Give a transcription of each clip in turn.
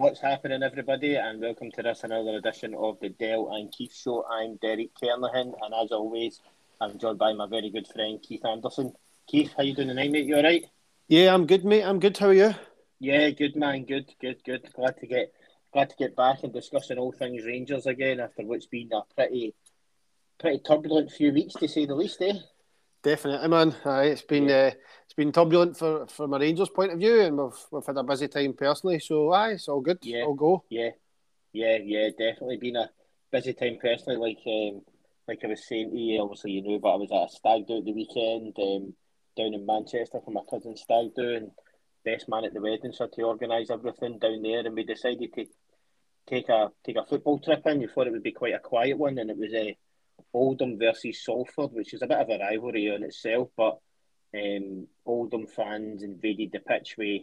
What's happening, everybody, and welcome to this another edition of the Dell and Keith Show. I'm Derek Kernahan, and as always, I'm joined by my very good friend Keith Anderson. Keith, how you doing tonight, mate? You all right? Yeah, I'm good, mate. I'm good. How are you? Yeah, good man. Good, good, good. Glad to get glad to get back and discussing all things Rangers again after what's been a pretty pretty turbulent few weeks to say the least, eh? Definitely, man. Aye, it's been yeah. uh, it's been turbulent for from a Rangers point of view, and we've we've had a busy time personally. So aye, it's all good. Yeah, all go. Yeah, yeah, yeah. Definitely been a busy time personally. Like um, like I was saying to you, obviously you know, but I was at a stag do at the weekend um, down in Manchester for my cousin's stag do, and best man at the wedding, so to organise everything down there, and we decided to take a take a football trip in. We thought it would be quite a quiet one, and it was a uh, Oldham versus Salford, which is a bit of a rivalry in itself, but um, Oldham fans invaded the pitch with,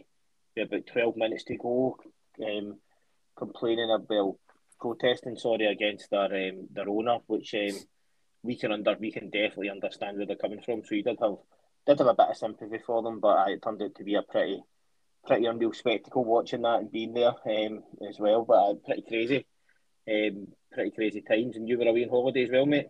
about 12 minutes to go, um, complaining about protesting, sorry, against their um, their owner, which um, we can under we can definitely understand where they're coming from. So you did have did have a bit of sympathy for them, but it turned out to be a pretty pretty unreal spectacle watching that and being there um, as well. But uh, pretty crazy. Um, pretty crazy times. And you were away on holiday as well, mate.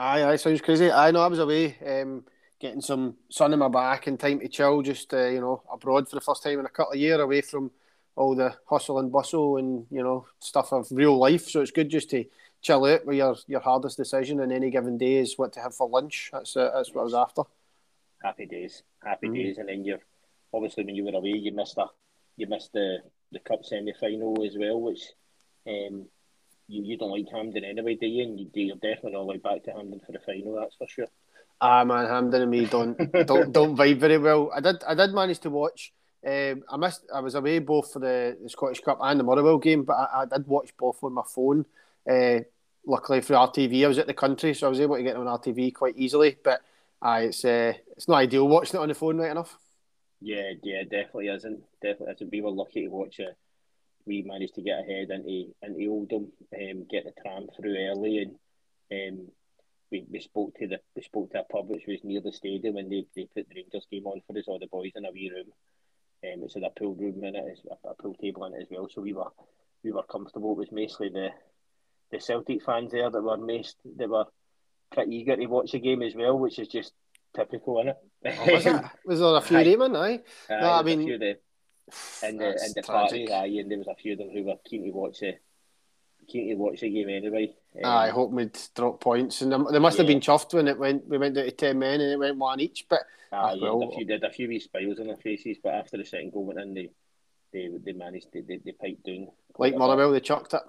Aye, aye, sounds crazy. I know I was away, um, getting some sun in my back and time to chill, just uh, you know, abroad for the first time in a couple of years, away from all the hustle and bustle and you know stuff of real life. So it's good just to chill out. Where your your hardest decision on any given day is what to have for lunch. That's uh, that's what I was after. Happy days, happy mm. days, and then you're obviously when you were away, you missed a you missed the the cup semi final as well, which um, you, you don't like Hampden anyway, do you? And you, you're definitely not like back to Hampden for the final, that's for sure. Ah man, Hampden and me don't don't don't vibe very well. I did I did manage to watch. Um, I missed. I was away both for the, the Scottish Cup and the Motherwell game, but I, I did watch both on my phone. Uh, luckily for RTV, I was at the country, so I was able to get on RTV quite easily. But uh, it's uh, it's not ideal watching it on the phone, right enough. Yeah, yeah, definitely isn't. Definitely isn't. We were lucky to watch it we managed to get ahead into into Oldham, um, get the tram through early, and um, we, we spoke to the we spoke to a pub which was near the stadium, and they, they put the Rangers game on for us, all the boys in a wee room. Um, it's had a pool room in it, a, a pool table in it as well, so we were we were comfortable. It was mostly the the Celtic fans there that were most that were pretty eager to watch the game as well, which is just typical, isn't it? Oh, was, it? was there a few of them, aye? no, I mean in the in the party, aye, and there was a few of them who were keen to watch it, keen to watch the game anyway. Um, I hope we'd drop points, and they must yeah. have been chuffed when it went. We went down to ten men, and it went one each. But aye, yeah, well, a few did a few wee smiles on their faces, but after the second goal went in, they they they managed to they, they piped down. Like Motherwell, they chucked it.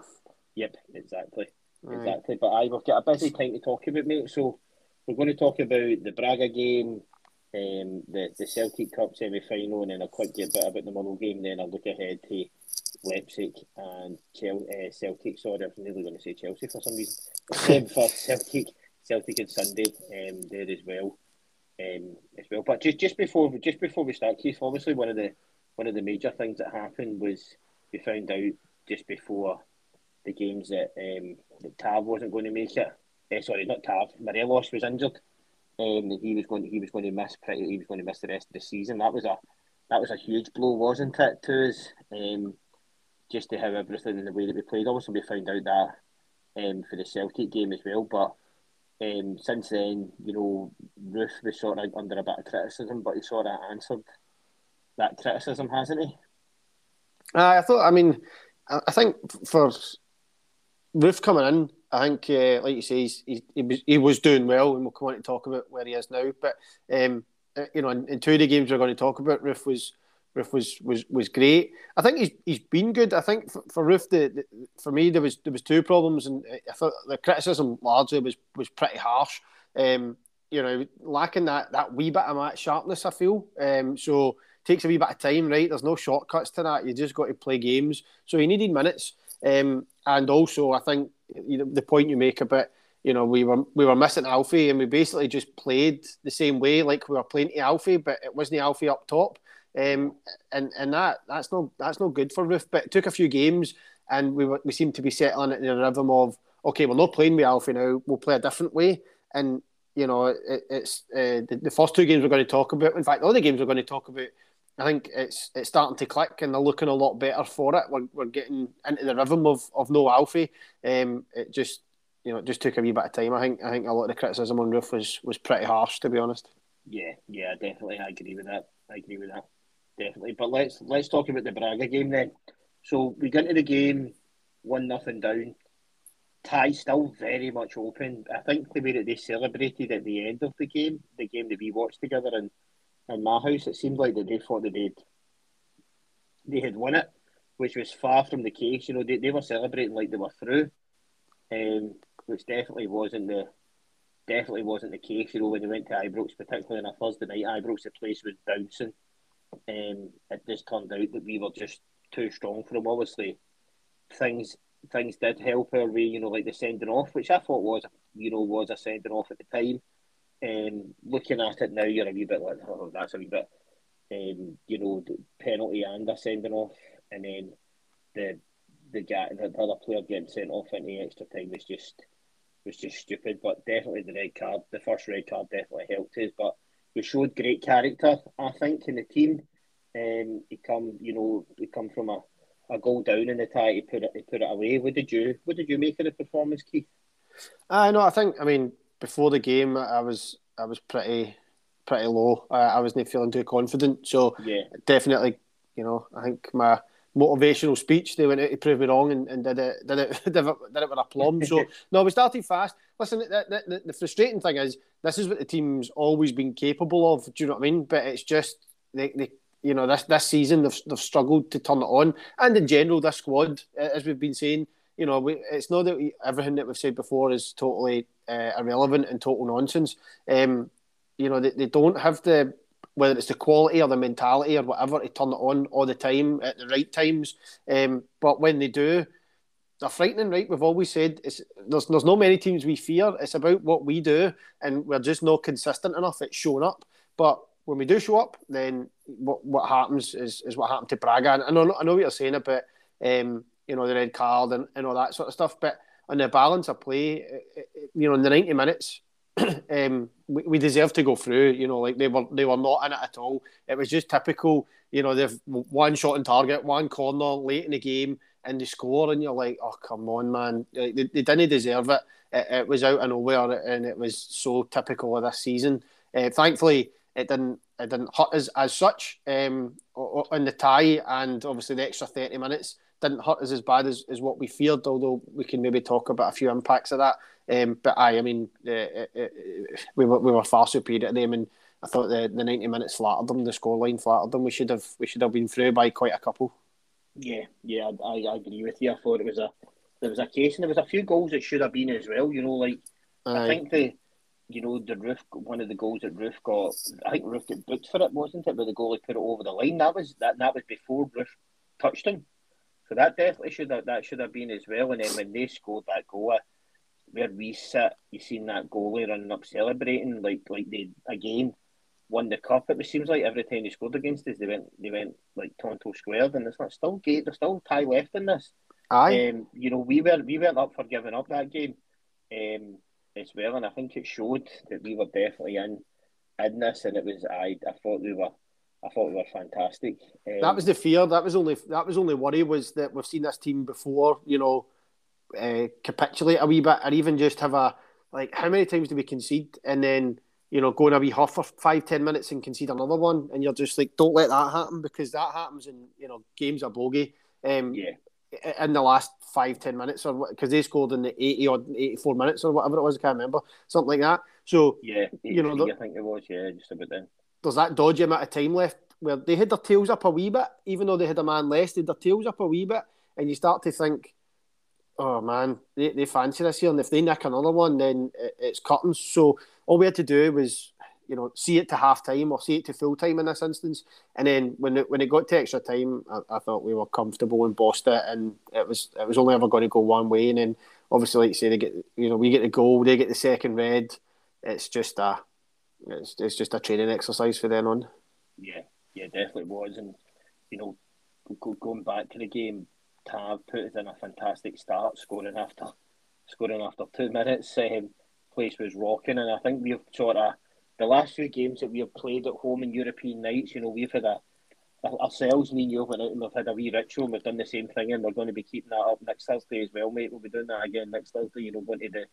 Yep, exactly, aye. exactly. But I we've got a busy time to talk about, mate. So we're going to talk about the Braga game, um, the, the Celtic Cup semi final, and then I'll quick a bit about the Motherwell game. Then I'll look ahead to Leipzig and Chel- uh, Celtic. Sorry, I was nearly going to say Chelsea for some reason. um, for Celtic, Celtic and Sunday um, there as well. Um, as well, but just just before just before we start, Keith, obviously one of the one of the major things that happened was we found out just before the games that um, that Tav wasn't going to make it. Uh, sorry, not Tav. Morelos was injured um, that he was going to, he was going to miss pretty he was going to miss the rest of the season. That was a that was a huge blow, wasn't it, to us? Um, just to how everything in the way that we played. Obviously, we found out that um, for the Celtic game as well. But um, since then, you know, Roofe was sort of under a bit of criticism, but he sort of answered that criticism, hasn't he? Uh, I thought. I mean, I think for Roofe coming in, I think, uh, like you say, he's, he, he, was, doing well, and we'll come on to talk about where he is now. But um, uh, you know, in, in, two of the games we're going to talk about, Roofe was Roofe was was was great. I think he's he's been good. I think for, for Roofe, the, the, for me there was there was two problems, and I thought the criticism largely was was pretty harsh. Um, you know, lacking that that wee bit of match sharpness. I feel um, so takes a wee bit of time. Right, there's no shortcuts to that. You just got to play games. So he needed minutes, um, and also I think you know, the point you make about you know we were we were missing Alfie and we basically just played the same way like we were playing to Alfie, but it wasn't Alfie up top. Um, and and that that's no that's no good for Roofe. But it took a few games, and we were, we seemed to be settling it in a rhythm of okay, we're not playing with Alfie now. We'll play a different way. And you know, it, it's uh, the, the, first two games we're going to talk about. In fact, all the games we're going to talk about I think it's it's starting to click and they're looking a lot better for it. We're, we're getting into the rhythm of, of no Alfie. Um, it just you know it just took a wee bit of time. I think I think a lot of the criticism on Roofe was was pretty harsh to be honest. Yeah, yeah, definitely. I agree with that. I agree with that. Definitely. But let's let's talk about the Braga game then. So we got into the game one nothing down. Tie still very much open. I think the way that they celebrated at the end of the game, the game that we watched together in, in my house, it seemed like that they thought that they'd they had won it, which was far from the case. You know, they, they were celebrating like they were through, um, which definitely wasn't the definitely wasn't the case. You know, when they went to Ibrox, particularly on a Thursday night, Ibrox the place was bouncing. Um, it just turned out that we were just too strong for them. Obviously, things things did help our way, you know, like the sending off, which I thought was, you know, was a sending off at the time. Um, looking at it now, you're a wee bit like, oh, that's a wee bit, um, you know, the penalty and a sending off, and then the the guy, the, the other player getting sent off into extra time was just was just stupid. But definitely the red card, the first red card, definitely helped us. But we showed great character, I think, in the team. Um, he come, you know, we come from a a goal down in the tie He put it to put it away. What did you what did you make of the performance, Keith? I know. I think. I mean, before the game, I was I was pretty pretty low. Uh, I wasn't feeling too confident. So yeah, definitely. You know, I think my motivational speech they went out to prove me wrong and, and did it did it did it, did it with aplomb. So no, we started fast. Listen, the, the, the frustrating thing is this is what the team's always been capable of. Do you know what I mean? But it's just they, they you know, this this season they've, they've struggled to turn it on, and in general, this squad, as we've been saying, you know, we, it's not that we, everything that we've said before is totally uh, irrelevant and total nonsense. Um, you know, they, they don't have the whether it's the quality or the mentality or whatever to turn it on all the time at the right times. Um, but when they do, they're frightening, right? We've always said it's, there's there's no many teams we fear. It's about what we do, and we're just not consistent enough It's showing up. But when we do show up, then what what happens is, is what happened to Braga. And I know I know what you're saying about um, you know the red card and, and all that sort of stuff, but on the balance of play, you know, in the ninety minutes, um, we, we deserve to go through. You know, like they were they were not in it at all. It was just typical. You know, they've one shot on target, one corner late in the game, and they score, and you're like, oh come on, man, they, they didn't deserve it. it. It was out of nowhere, and it was so typical of this season. Uh, thankfully it didn't it didn't hurt us as such um, in the tie, and obviously the extra thirty minutes didn't hurt us as bad as, as what we feared. Although we can maybe talk about a few impacts of that. Um, but I, I mean, uh, uh, uh, we were we were far superior to them, and I thought the, the ninety minutes flattered them. The scoreline flattered them. We should have we should have been through by quite a couple. Yeah, yeah, I, I agree with you. I thought it was a there was a case, and there was a few goals that should have been as well. You know, like Aye. I think the you know, the Roofe, one of the goals that Roofe got, I think Roofe got booked for it, wasn't it? Where the goalie put it over the line. That was that. That was before Roofe touched him. So that definitely should have that should have been as well. And then when they scored that goal, where we sit, you seen that goalie running up celebrating like like they again won the cup. It seems like every time they scored against us, they went they went like Tonto squared, and it's not still gate. There's still tie left in this. Aye. Um, you know, we were we went up for giving up that game. Um, as well, and I think it showed that we were definitely in in this, and it was I I thought we were. I thought we were fantastic. Um, that was the fear. That was only that was only worry was that we've seen this team before. You know, uh, capitulate a wee bit, or even just have a like how many times do we concede and then you know go in a wee huff for five ten minutes and concede another one, and you're just like don't let that happen because that happens in you know games are bogey. Um, yeah in the last five ten minutes or because they scored in the eighty or eighty four minutes or whatever it was. I can't remember something like that. So yeah, you know, I think it was yeah, just about then. There's that dodgy amount of time left where they had their tails up a wee bit, even though they had a man less. They had their tails up a wee bit, and you start to think, oh man, they, they fancy this here, and if they nick another one, then it's curtains. So all we had to do was you know, see it to half time or see it to full time in this instance. And then when it, when it got to extra time, I, I, thought we were comfortable and bossed it, and it was it was only ever going to go one way. And then obviously, like you say, they get you know we get the goal, they get the second red. It's just a it's, it's just a training exercise for then on. Yeah, yeah, definitely was, and you know, going back to the game, Tav put in a fantastic start, scoring after scoring after two minutes. Um, place was rocking, and I think we've sort of the last few games that we have played at home in European nights, you know, we've had a, ourselves, me and you went out and we've had a wee ritual we've done the same thing and we're going to be keeping that up next Thursday as well, mate. We'll be doing that again next Thursday, you know, going to the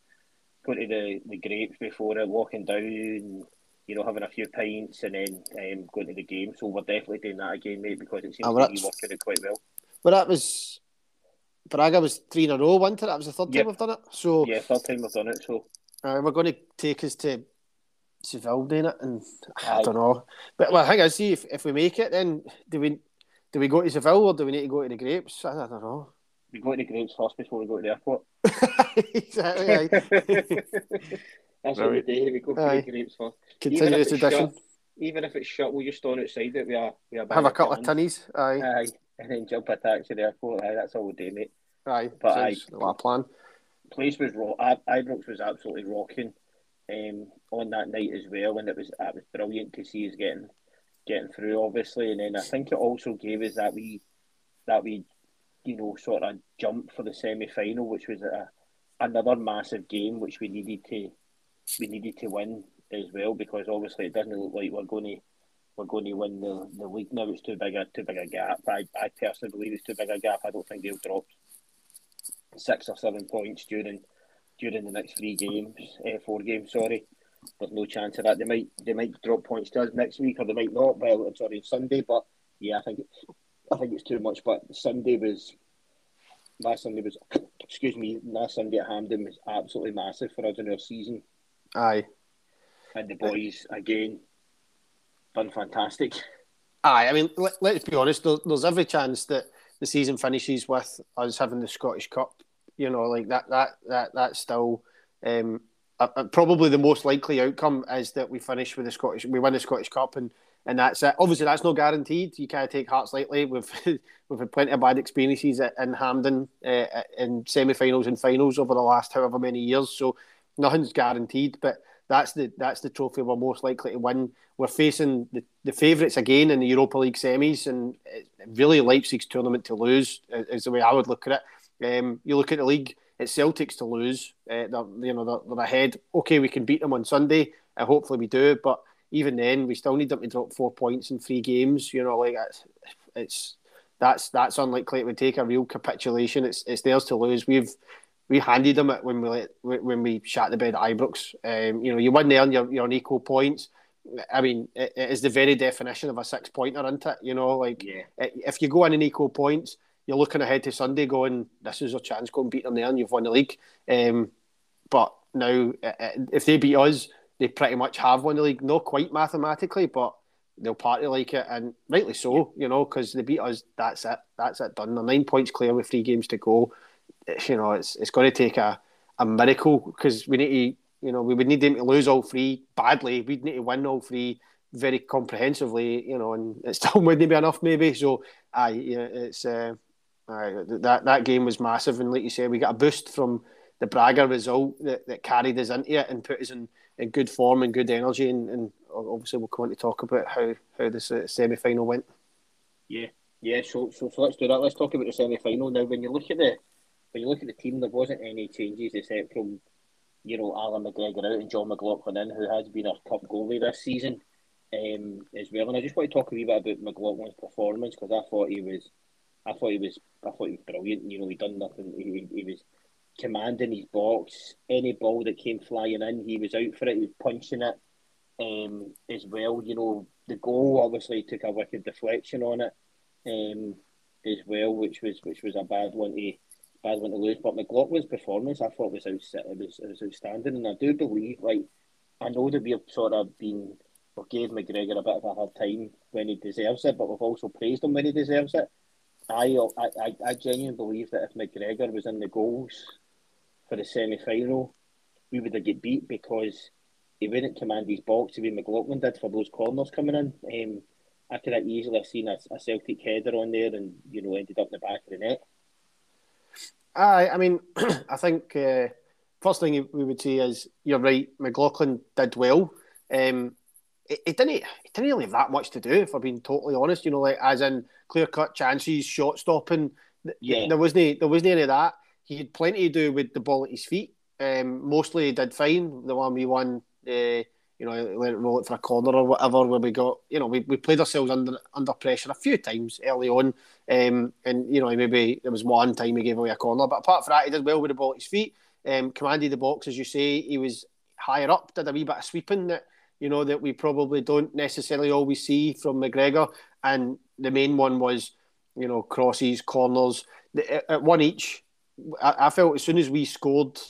going to the, the grapes before it, walking down, you know, having a few pints and then um, going to the game. So we're definitely doing that again, mate, because it seems oh, to be working out quite well. Well, that was Braga was three in a row, wasn't it? That was the third yep. time we've done it. So yeah, third time we've done it. So uh, we're going to take us to Seville doing it, and I don't know. But well, I think I see if, if we make it, then do we do we go to Seville or do we need to go to the Grapes? I, I don't know. We go to the Grapes first before we go to the airport. exactly. That's what we do. We go to the Grapes first. Continuous edition. even if it's shut, we'll just stand outside it. We are. We are have a couple of tinnies. Aye. Aye. And then jump a taxi to the airport. Aye, that's all we do, mate. Aye. But I. A plan. Place was raw. Ibrox was absolutely rocking um, on that night as well, and it was it was brilliant to see us getting getting through, obviously. And then I think it also gave us that we that we you know sort of jump for the semi final, which was a another massive game which we needed to we needed to win as well because obviously it doesn't look like we're going to we're going to win the, the league now. It's too big a too big a gap. I, I personally believe it's too big a gap. I don't think they'll drop six or seven points during during the next three games, uh, four games. Sorry, there's no chance of that. They might they might drop points to us next week, or they might not. Well, I'm sorry, Sunday, but yeah, I think I think it's too much. But Sunday was last Sunday was excuse me last Sunday at Hampden was absolutely massive for us in our season. Aye, and the boys again done fantastic. Aye, I mean, let, us be honest. there's every chance that the season finishes with us having the Scottish Cup. You know, like that. That that that's still um, probably the most likely outcome is that we finish with the Scottish, we win the Scottish Cup, and and that's it. Obviously, that's not guaranteed. You can't take hearts lightly. We've we've had plenty of bad experiences in Hampden uh, in semi-finals and finals over the last however many years. So nothing's guaranteed, but that's the that's the trophy we're most likely to win. We're facing the, the favourites again in the Europa League semis, and really Leipzig's tournament to lose is the way I would look at it. Um, you look at the league; it's Celtics to lose. Uh, they're, you know they're, they're, ahead. Okay, we can beat them on Sunday, and hopefully we do. But even then, we still need them to drop four points in three games. You know, like it's, it's that's that's unlikely. It would take a real capitulation. It's it's theirs to lose. We've we handed them it when we let, when we shot the bed at Ibrox. Um, you know, you win there and you're, you're on equal points. I mean, it, it is the very definition of a six pointer, isn't it? You know, like yeah. if you go in in equal points, you're looking ahead to Sunday, going, "This is a chance. Go and beat them there, and you've won the league." Um, but now, if they beat us, they pretty much have won the league. Not quite mathematically, but they'll party like it, and rightly so. You know, because they beat us. That's it. That's it. Done. They're nine points clear with three games to go you know, it's it's going to take a, a miracle because we need to, you know, we would need them to lose all three badly. We'd need to win all three very comprehensively, you know, and it still wouldn't be enough maybe. So, aye, yeah, it's uh, that that game was massive, and like you said, we got a boost from the Braga result that, that carried us into it and put us in, in good form and good energy, and, and obviously we'll come on to talk about how how this uh, semi final went. Yeah, yeah. So, so so let's do that. Let's talk about the semi final now. When you look at the when you look at the team, there wasn't any changes except from, you know, Alan McGregor out and John McLaughlin in, who has been our cup goalie this season um, as well. And I just want to talk a wee bit about McLaughlin's performance because I thought he was, I thought he was, I thought he was brilliant. You know, he done nothing. He, he was commanding his box. Any ball that came flying in, he was out for it. He was punching it um, as well. You know, the goal obviously took a wicked deflection on it um, as well, which was which was a bad one to bad one to lose. But McLaughlin's performance, I thought was out, it was it was outstanding, and I do believe like I know that we've sort of been we gave McGregor a bit of a hard time when he deserves it, but we've also praised him when he deserves it. I I, I genuinely believe that if McGregor was in the goals for the semi final, we would have get beat because he wouldn't command his box the way McLaughlin did for those corners coming in. Um, I could have easily seen a, a Celtic header on there and you know ended up in the back of the net. I, I mean, I think uh, first thing we would say is you're right. McLaughlin did well. Um, it, it, didn't. It didn't really have that much to do, if I'm being totally honest. You know, like as in clear cut chances, shot stopping. Yeah. There wasn't. There wasn't any of that. He had plenty to do with the ball at his feet. Um, mostly he did fine. The one we won uh, you know, let it roll it for a corner or whatever, where we got, you know, we, we played ourselves under under pressure a few times early on. Um, and, you know, maybe there was one time he gave away a corner, but apart from that, he did well with the ball at his feet, um, commanded the box, as you say. He was higher up, did a wee bit of sweeping that, you know, that we probably don't necessarily always see from McGregor. And the main one was, you know, crosses, corners, at one each. I, I felt as soon as we scored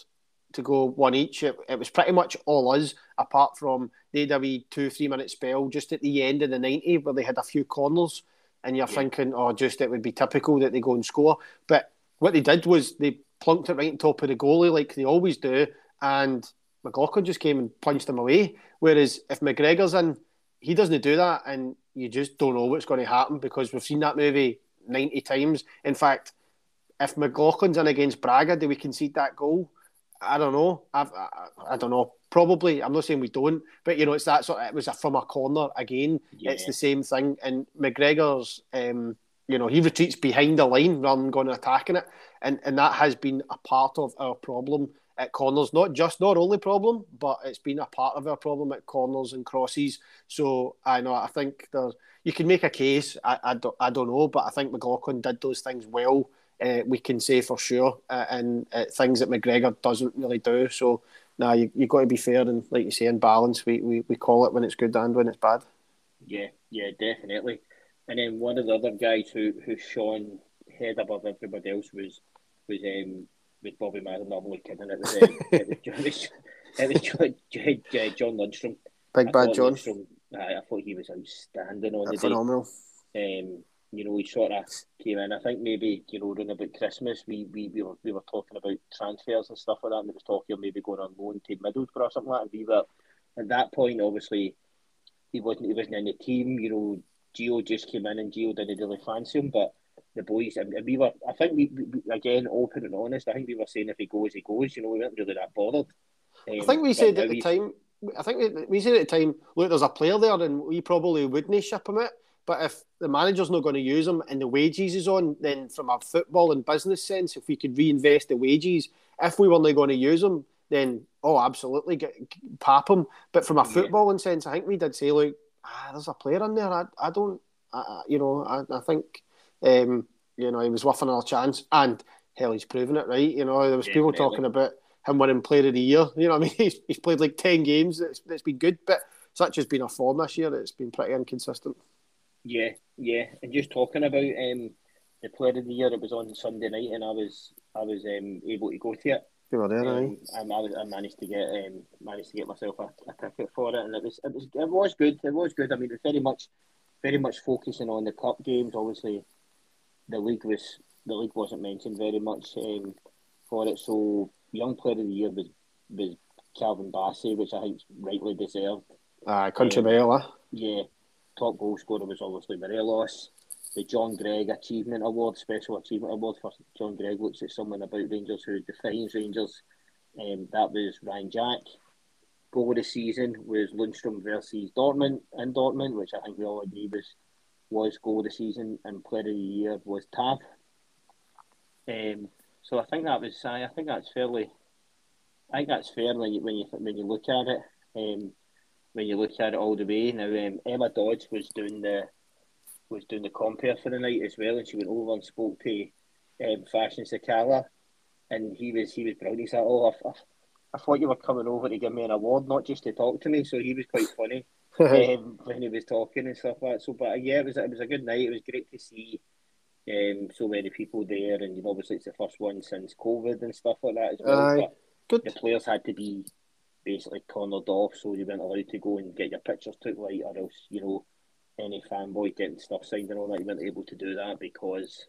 to go one each. It, it, was pretty much all us, apart from they had a wee two, three minute spell just at the end of the 90 where they had a few corners. And you're yeah. thinking, oh, just it would be typical that they go and score. But what they did was they plunked it right on top of the goalie like they always do. And McLaughlin just came and punched them away. Whereas if McGregor's in, he doesn't do that. And you just don't know what's going to happen because we've seen that movie 90 times. In fact, if McLaughlin's in against Braga, do we concede that goal? I don't know. I've, I, I don't know. Probably. I'm not saying we don't, but you know, it's that sort. Of, it was a, from a corner again. Yeah. It's the same thing. And McGregor's, um, you know, he retreats behind the line rather than going and attacking it, and and that has been a part of our problem at corners. Not just not only problem, but it's been a part of our problem at corners and crosses. So I know. I think there you can make a case. I, I don't I don't know, but I think McLaughlin did those things well uh, we can say for sure, uh, and uh, things that McGregor doesn't really do. So, now nah, you you got to be fair and, like you say, in balance. We, we we call it when it's good and when it's bad. Yeah, yeah, definitely. And then one of the other guys who who shone head above everybody else was was um was Bobby Madden. I'm only kidding. It was, um, it was, it was, it was John, John, John Lundstram. Big bad John. Lundstram, I, I thought he was outstanding on That's the phenomenal. day. Um, you know, he sort of came in. I think maybe, you know, around about Christmas, we, we, we, were, we were talking about transfers and stuff like that, and there was talking of maybe going on loan to Middlesbrough or something like that. And we were, at that point, obviously, he wasn't he wasn't in the team. You know, Gio just came in and Gio didn't really fancy him, but the boys, and we were, I think we, we again, open and honest, I think we were saying if he goes, he goes. You know, we weren't really that bothered. Um, I think we said at the time, I think we, we said at the time, look, there's a player there, and we probably wouldn't ship him it. But if the manager's not going to use him and the wages is on, then from a football and business sense, if we could reinvest the wages, if we were not going to use him, then oh, absolutely, get, pap him. But from a footballing yeah. sense, I think we did say, like, ah, there's a player in there. I, I don't, I, you know, I, I think, um, you know, he was worth another chance. And hell, he's proven it, right? You know, there was people talking about him winning Player of the Year. You know, I mean, he's, he's played like ten games. It's, it's been good, but such has been a form this year. It's been pretty inconsistent. Yeah, yeah, and just talking about um, the player of the year, it was on Sunday night, and I was I was um, able to go to it. You were there, um, I, was, I managed to get um, managed to get myself a, a, ticket for it, and it was it was it was good. It was good. I mean, it was very much very much focusing on the cup games. Obviously, the league was the league wasn't mentioned very much um, for it. So, young player of the year was was Calvin Bassey, which I think rightly deserved. Ah, country um, mile, Yeah, top goal scorer was obviously Morelos. The John Greig Achievement Award, Special Achievement Award for John Greig, looks at someone about Rangers who defines Rangers. Um, that was Ryan Jack. Goal of the season was Lundstram versus Dortmund in Dortmund, which I think we all agree was was goal of the season, and player of the year was Tav. Um, so I think that was I think that's fairly, I think that's fair when you when you when you look at it. Um, when you look at it all the way. Now um, Emma Dodds was doing the was doing the compare for the night as well, and she went over and spoke to um, Fashion Sakala, and he was he was brilliant. He said, "Oh, I, I, thought you were coming over to give me an award, not just to talk to me." So he was quite funny um, when he was talking and stuff like that. So, but uh, yeah, it was it was a good night. It was great to see. Um, so many people there, and you know, obviously it's the first one since COVID and stuff like that as well. Aye, good. The players had to be basically cornered off, so you weren't allowed to go and get your pictures took right, or else you know any fanboy getting stuff signed and all that, you weren't able to do that because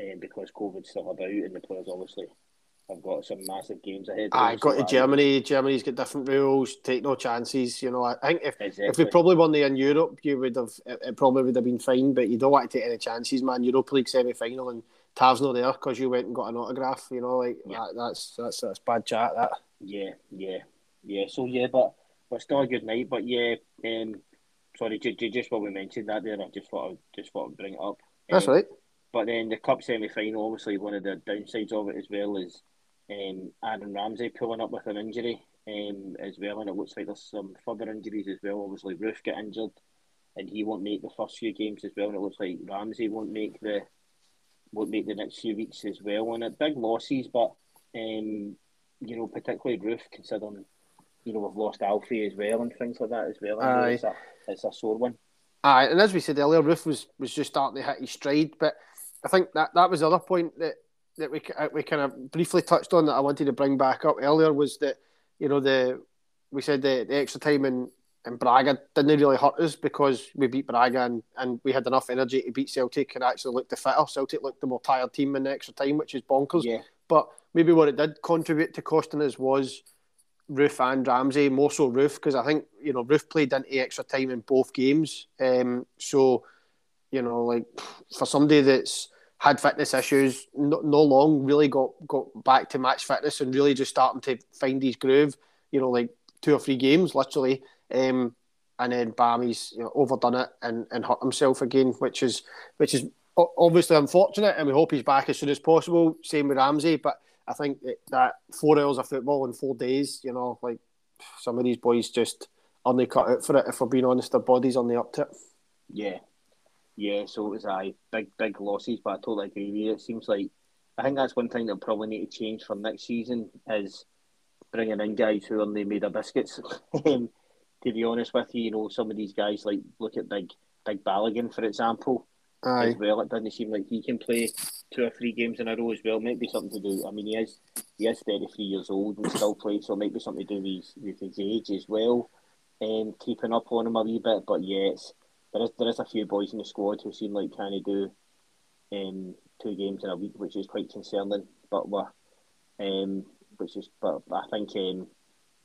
um, because COVID's still about, and the players obviously have got some massive games ahead. I got to Germany. Germany's got different rules. Take no chances. You know, I think if exactly. if we probably won there in Europe, you would have it probably would have been fine. But you don't want to take any chances, man. Europa League semi final and Tav's not there because you went and got an autograph. You know, like yeah. that, that's that's that's bad chat. That. Yeah, yeah yeah, so yeah, but but still a good night. But yeah, um, sorry, j- j- just what we mentioned that there, I just thought I'd, just thought I'd bring it up. That's um, right. But then the cup semi final, obviously, one of the downsides of it as well is um, Aaron Ramsey pulling up with an injury. um, as well, and it looks like there's some further injuries as well. Obviously, Roofe get injured, and he won't make the first few games as well, and it looks like Ramsey won't make the won't make the next few weeks as well. And it big losses, but um, you know, particularly Roofe, considering you know we've lost Alfie as well and things like that as well. Aye. It's a it's a sore one. Aye, and as we said earlier, Roofe was was just starting to hit his stride, but I think that that was the other point that that we uh, we kind of briefly touched on that I wanted to bring back up earlier was that you know the we said the, the extra time in, in Braga didn't really hurt us because we beat Braga and, and we had enough energy to beat Celtic and actually looked the fitter. Celtic looked the more tired team in the extra time, which is bonkers. Yeah. But maybe what it did contribute to costing us was Roofe and Ramsey, more so Roofe, because I think you know Roofe played into extra time in both games. Um, so you know, like for somebody that's had fitness issues, no, no long really got got back to match fitness and really just starting to find his groove. You know, like two or three games, literally. Um, and then bam, he's you know, overdone it and, and hurt himself again, which is which is obviously unfortunate. And we hope he's back as soon as possible. Same with Ramsey, but I think that four hours of football in four days, you know, like some of these boys just only cut out for it. If we're being honest, their bodies on the uptick. Yeah, yeah. So it was a big, big losses, but I totally agree with you. It seems like I think that's one thing that probably need to change for next season is bringing in guys who only made of biscuits. To be honest with you, you know, some of these guys like look at big, big Balogun for example. Aye. as well. It doesn't seem like he can play two or three games in a row as well. Might be something to do. I mean, he is he is thirty three years old and still plays, so it might be something to do with his, with his age as well, um, keeping up on him a wee bit. But yes, there is there is a few boys in the squad who seem like kind of do um, two games in a week, which is quite concerning. But we're um, which is but I think um,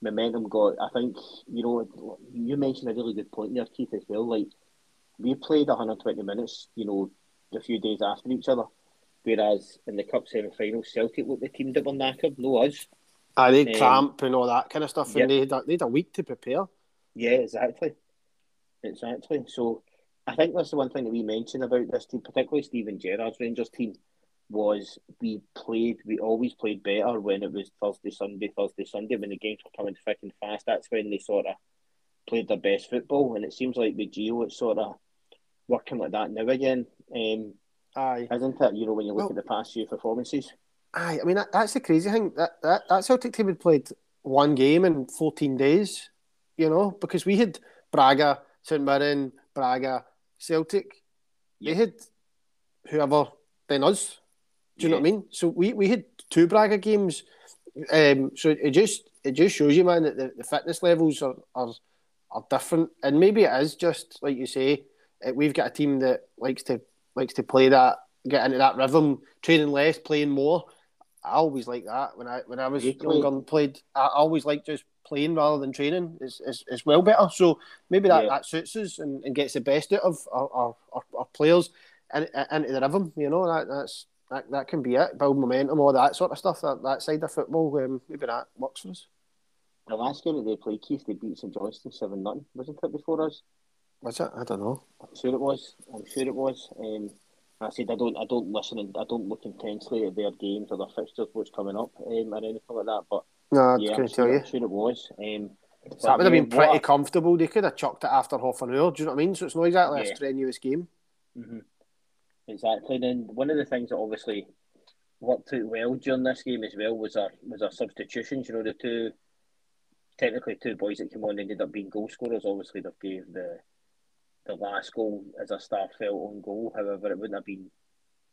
momentum got. I think you know you mentioned a really good point there, Keith, as well. Like we played 120 minutes, you know, a few days after each other. Whereas in the cup semi final, Celtic looked the team that were knackered, no us. Ah, they um, cramp and all that kind of stuff, and they had, a, they had a week to prepare. Yeah, exactly, exactly. So I think that's the one thing that we mentioned about this team, particularly Steven Gerrard's Rangers team, was we played, we always played better when it was Thursday, Sunday, Thursday, Sunday, when the games were coming thick and fast. That's when they sort of played their best football, and it seems like with Gio, it's sort of working like that now again. Um, aye, isn't it? You know, when you look well, at the past few performances. Aye, I mean that, that's the crazy thing. That that that Celtic team had played one game in fourteen days. You know, because we had Braga, St Mirren, Braga, Celtic. They had whoever then us. Do you yeah. know what I mean? So we, we had two Braga games. Um, so it just it just shows you, man, that the, the fitness levels are, are are different, and maybe it is just like you say. Eh, we've got a team that likes to likes to play that, get into that rhythm, training less, playing more. I always like that when I when I was younger and played. I always like just playing rather than training. It's, it's, it's well better. So maybe that, yeah. that suits us and, and gets the best out of our, our, our, our players in, into the rhythm. You know that that's that, that can be it. Build momentum, all that sort of stuff. That that side of football, um, maybe that works for us. The last game that they played, Keith, they beat St Johnstone seven nothing. Wasn't it before us? Was it? I don't know. I'm sure it was. I'm sure it was. Um, I said I don't I don't listen and I don't look intensely at their games or their fixtures, what's coming up, um, or anything like that. But no, yeah, I'm sure, you. I'm sure it was. Um, so that would have been pretty what, comfortable. They could have chucked it after half an hour. Do you know what I mean? So it's not exactly yeah. a strenuous game. Mm-hmm. Exactly. And then one of the things that obviously worked out well during this game as well was our was our substitutions. You know, the two technically two boys that came on ended up being goal scorers. Obviously, they gave the the last goal as a Starfelt on goal. However, it wouldn't have been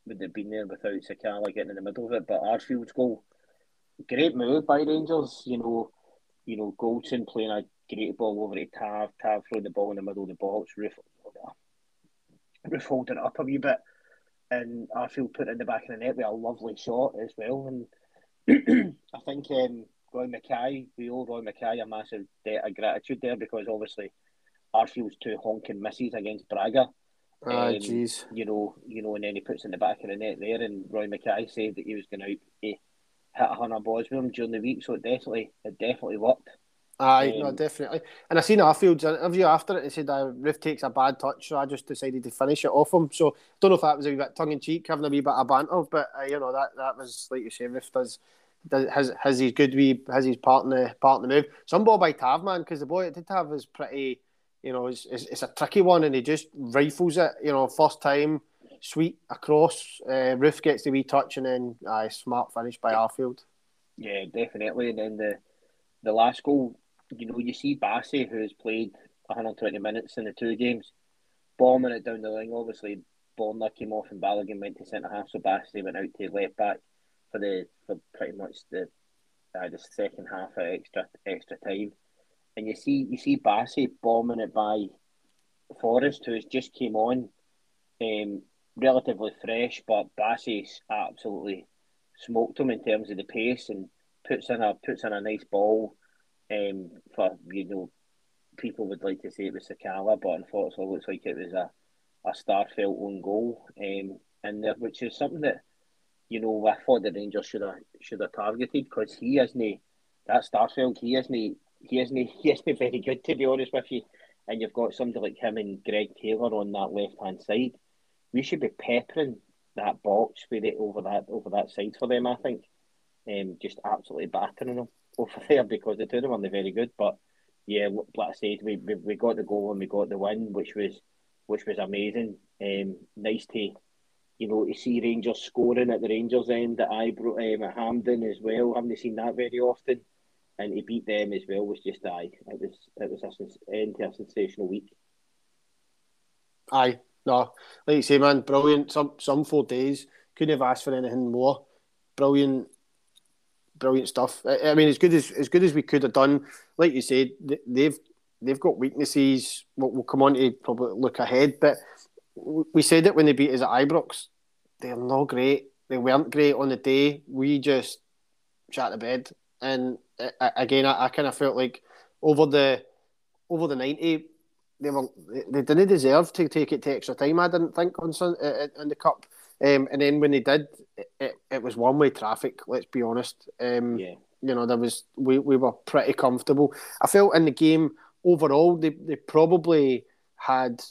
wouldn't have been there without Sakala getting in the middle of it. But Arfield's goal, great move by Rangers. You know, you know Goldson playing a great ball over to Tav, Tav throwing the ball in the middle of the box. Roofe, Roofe holding it up a wee bit, and Arfield put it in the back of the net with a lovely shot as well. And I think um, Roy Makaay, we owe Roy Makaay a massive debt of gratitude there because obviously Arfield's two honking misses against Braga. Ah, um, jeez. You know, you know, and then he puts in the back of the net there, and Roy Makaay said that he was going to hit a hundred balls with him during the week, so it definitely, it definitely worked. Aye, um, no, definitely. And I seen Arfield's interview after it. He said uh, Roofe takes a bad touch, so I just decided to finish it off him. So I don't know if that was a wee bit tongue in cheek, having a wee bit of banter, but uh, you know that that was like you say, Roofe does has has his good wee has his part in the part in the move. Some ball by Tav man because the boy it did have is pretty, you know, it's, it's, it's a tricky one and he just rifles it. You know, first time sweet across. Uh, Roofe gets the wee touch and then uh, smart finish by Arfield. Yeah, definitely. And then the the last goal, you know, you see Bassey who's played 120 minutes in the two games, bombing it down the line. Obviously, Borna came off and Balogun went to centre half, so Bassey went out to left back for the for pretty much the uh, the second half of extra extra time. And you see you see Bassey bombing it by Forrest, who has just came on, um, relatively fresh, but Bassey's absolutely smoked him in terms of the pace and puts in a puts in a nice ball. Um, for you know, people would like to say it was Sakala, but unfortunately, it looks like it was a a Starfelt own goal. Um, and there, which is something that you know I thought the Rangers should have should have targeted because he isn't that Starfelt. He isn't he isn't he isn't very good to be honest with you. And you've got somebody like him and Greg Taylor on that left hand side. We should be peppering that box with it over that over that side for them. I think, um, just absolutely battering them over there because the two of them are very good. But yeah, like I said, we, we we got the goal and we got the win, which was which was amazing. Um, nice to you know to see Rangers scoring at the Rangers end at Ibro um, at Hampden as well. Haven't seen that very often, and to beat them as well was just aye. It was it was a to a sensational week. Aye, no, like you say, man, brilliant. Some some four days couldn't have asked for anything more. Brilliant, brilliant stuff. I, I mean, as good as as good as we could have done. Like you said, they've they've got weaknesses. We'll, we'll come on to probably look ahead, but we said it when they beat us at Ibrox. They're not great. They weren't great on the day. We just shot the bed, and again, I, I kind of felt like over the over the ninety, they were they didn't deserve to take it to extra time. I didn't think on uh, uh, in the cup, um, and then when they did, it, it was one way traffic. Let's be honest. Um, yeah. You know, there was we, we were pretty comfortable. I felt in the game overall they, they probably had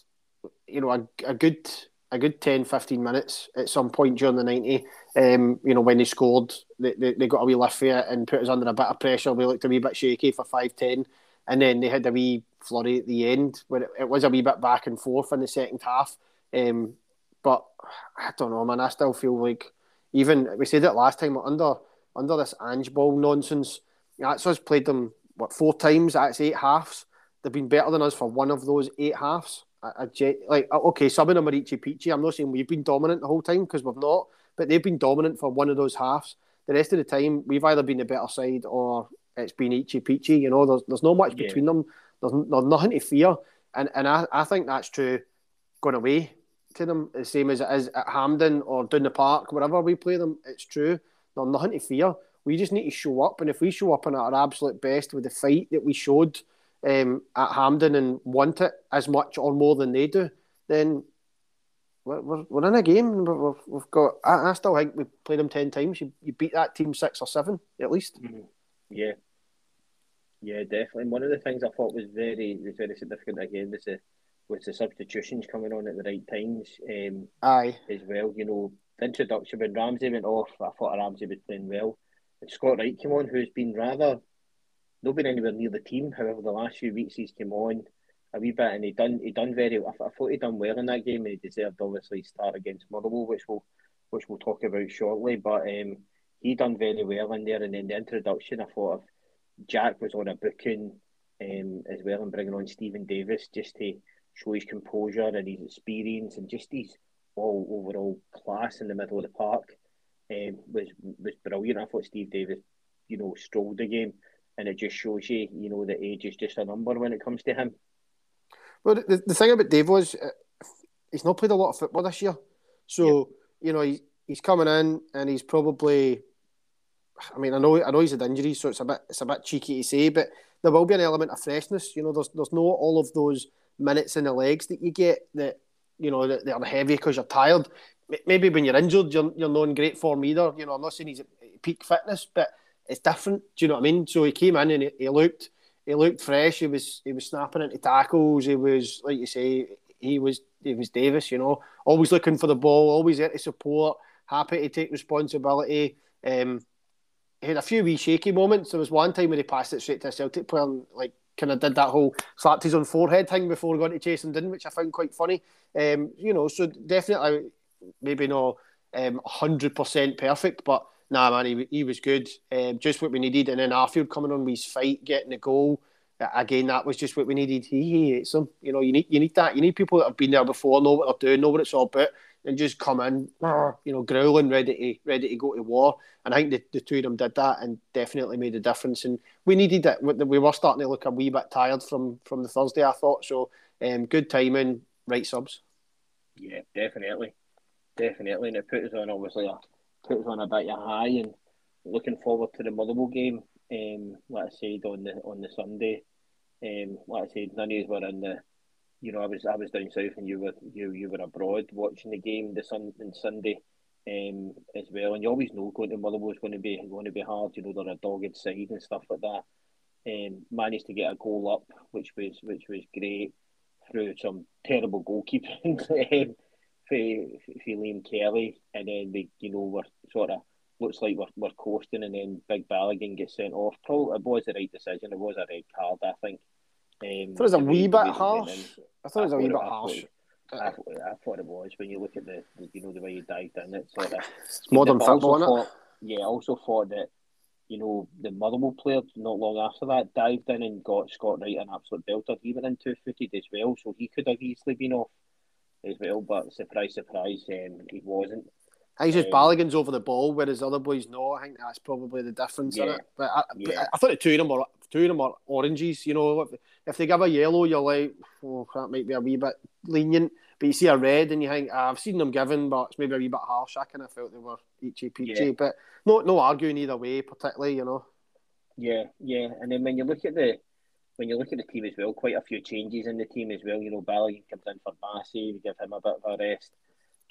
you know a, a good a good 10 15 minutes at some point during the 90 um, you know when they scored they, they, they got a wee lift and put us under a bit of pressure we looked a wee bit shaky for 5 10 and then they had a wee flurry at the end where it, it was a wee bit back and forth in the second half. Um, but I don't know, man. I still feel like even we said it last time under under this Ange ball nonsense. That's us played them what four times. That's eight halves. They've been better than us for one of those eight halves. I, I, like oh, okay, some of them are Ichi Peachy. I'm not saying we've been dominant the whole time because we've not, but they've been dominant for one of those halves. The rest of the time, we've either been the better side or it's been Ichi Peachy. You know, there's there's not much yeah. between them. There's, there's nothing to fear, and and I, I think that's true going away to them the same as it is at Hampden or down the park, wherever we play them. It's true. There's nothing to fear. We just need to show up, and if we show up in our absolute best with the fight that we showed um, at Hampden and want it as much or more than they do, then we're, we're, we're in a game. we have got. I, I, still think we played them ten times. You, you beat that team six or seven at least. Mm-hmm. Yeah, yeah, definitely. And one of the things I thought was very was very significant again was the was the substitutions coming on at the right times. Um, Aye. As well, you know, the introduction when Ramsey went off, I thought Ramsey was playing well. And Scott Wright came on, who's been rather been anywhere near the team. However, the last few weeks he's came on a wee bit and he done he done very. I, I thought he done well in that game and he deserved obviously start against Motherwell, which we'll which we'll talk about shortly. But um, he done very well in there. And then the introduction, I thought of Jack was on a booking um, as well and bringing on Stephen Davis just to show his composure and his experience and just his all overall class in the middle of the park um, was was brilliant. I thought Steve Davis, you know, strolled the game, and it just shows you, you know, that age is just a number when it comes to him. Well, the, the thing about Dave was uh, he's not played a lot of football this year, so you know he, he's coming in and he's probably I mean, I know I know he's had injuries, so it's a bit it's a bit cheeky to say, but there will be an element of freshness. You know, there's there's no all of those minutes in the legs that you get that you know that they're heavy because you're tired. Maybe when you're injured, you're you're not in great form either. You know, I'm not saying he's at peak fitness, but it's different. Do you know what I mean? So he came in and he, he looked he looked fresh. He was he was snapping into tackles. He was like you say, he was he was Davis. You know, always looking for the ball, always there to support, happy to take responsibility. Um, he had a few wee shaky moments. There was one time where he passed it straight to a Celtic player and like kind of did that whole slapped his own forehead thing before going to chase him didn't, which I found quite funny. Um, you know, so definitely maybe not um, 100% perfect, but nah, man, he, he was good. Um, just what we needed. And then Arfield coming on with his fight, getting the goal. Again, that was just what we needed. He, he hates them. You know, you need you need that. You need people that have been there before, know what they're doing, know what it's all about, and just come in, you know, growling, ready to ready to go to war. And I think the, the two of them did that and definitely made a difference. And we needed it. We were starting to look a wee bit tired from from the Thursday, I thought. So, um, good timing, right subs. Yeah, definitely, definitely, and it put us on obviously a put us on a bit of high and looking forward to the Motherwell game. Um, like I said on the on the Sunday, um, like I said, none of were in the. You know, I was I was down south and you were you you were abroad watching the game the sun and Sunday, um, as well. And you always know going to Motherwell is going to be going to be hard. You know, they're a dogged side and stuff like that. Um, managed to get a goal up, which was which was great through some terrible goalkeeping. For, for Liam Kelly, and then they, you know, were sort of looks like we're, we're coasting, and then Big Balogun gets sent off. Probably it was the right decision. It was a red card, I think. Um, I thought it was a wee bit harsh. I thought it was a wee bit harsh. I, I, thought it was when you look at the, the you know the way he dived in it sort of it's modern football thought, yeah I also thought that you know the Motherwell player not long after that dived in and got Scott Wright an absolute belter he went in two footed as well so he could have easily been off as well. But surprise, surprise, um, he wasn't. I think just um, over the ball, whereas other boys no. I think that's probably the difference yeah, in it. But I, yeah. I thought the two of them were two of them are oranges. You know, if, if they give a yellow, you're like, oh, that might be a wee bit lenient. But you see a red, and you think ah, I've seen them given, but it's maybe a wee bit harsh. I kind of felt they were eachy peachy, yeah. but no, no arguing either way, particularly. You know. Yeah, yeah, and then when you look at the when you look at the team as well, quite a few changes in the team as well. You know, Balogun comes in for Bassey, we give him a bit of a rest.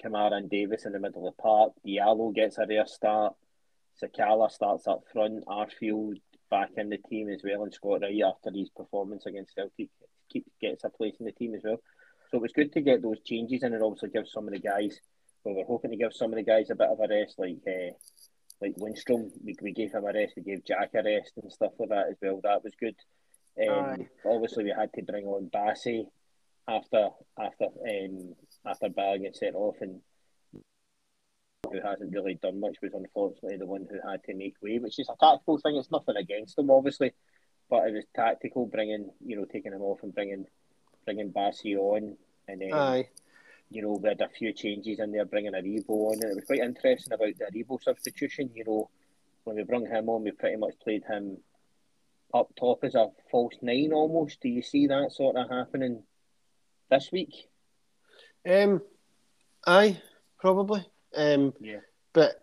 Kamara and Davis in the middle of the park. Diallo gets a rare start. Sakala starts up front. Arfield back in the team as well, and Scott Wright after his performance against Celtic keep, gets a place in the team as well. So it was good to get those changes in and obviously give some of the guys. Well, we're hoping to give some of the guys a bit of a rest, like uh, like Lundstram. We, we gave him a rest. We gave Jack a rest and stuff like that as well. That was good. Um, obviously, we had to bring on Bassey after after um, after Balogun set off, and who hasn't really done much was unfortunately the one who had to make way, which is a tactical thing. It's nothing against him, obviously, but it was tactical bringing you know taking him off and bringing bringing Bassey on, and then. Aye. You know, we had a few changes in there, bringing Aribo on, and it was quite interesting about the Aribo substitution. You know, when we brought him on, we pretty much played him up top as a false nine almost. Do you see that sort of happening this week? Um, aye, probably. Um, yeah. But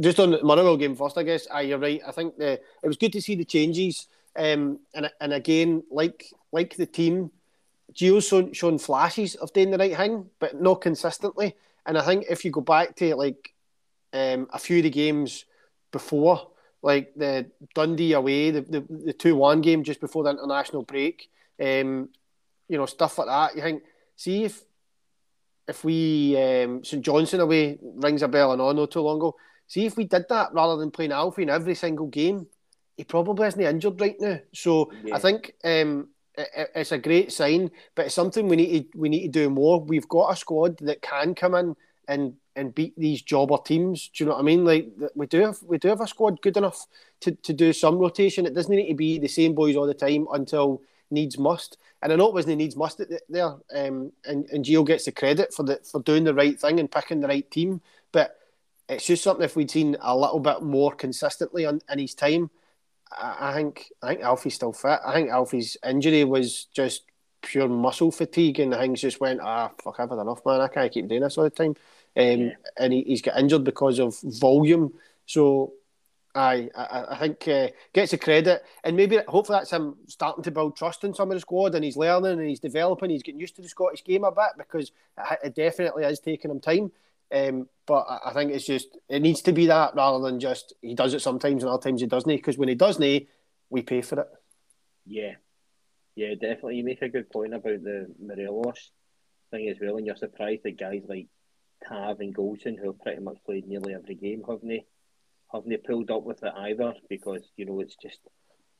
just on the Motherwell game first, I guess. Aye, you're right. I think the, it was good to see the changes. Um, and and again, like like the team, Gio's shown, shown flashes of doing the right thing, but not consistently. And I think if you go back to like um, a few of the games before, like the Dundee away, the the, the two one game just before the international break, um, you know stuff like that. You think, see if if we um, St Johnstone away rings a bell and on not too long ago. See if we did that rather than playing Alfie in every single game, he probably isn't injured right now. So yeah. I think um, it, it's a great sign, but it's something we need to we need to do more. We've got a squad that can come in and and beat these jobber teams. Do you know what I mean? Like we do have we do have a squad good enough to, to do some rotation. It doesn't need to be the same boys all the time until needs must. And I know it wasn't needs must there. Um, and and Gio gets the credit for the for doing the right thing and picking the right team. But it's just something if we'd seen a little bit more consistently in, in his time. I, I think I think Alfie's still fit. I think Alfie's injury was just pure muscle fatigue, and things just went ah fuck I've had enough, man. I can't keep doing this all the time um, and he, he's got injured because of volume. So, I I, I think uh, gets the credit, and maybe hopefully that's him starting to build trust in some of the squad, and he's learning and he's developing. He's getting used to the Scottish game a bit because it definitely is taking him time. Um, but I think it's just it needs to be that rather than just he does it sometimes and other times he doesn't. Because when he doesn't, we pay for it. Yeah, yeah, definitely. You make a good point about the Morelos thing as well, and you're surprised that guys like Tav and Goldson, who have pretty much played nearly every game, haven't they? haven't they pulled up with it either because you know it's just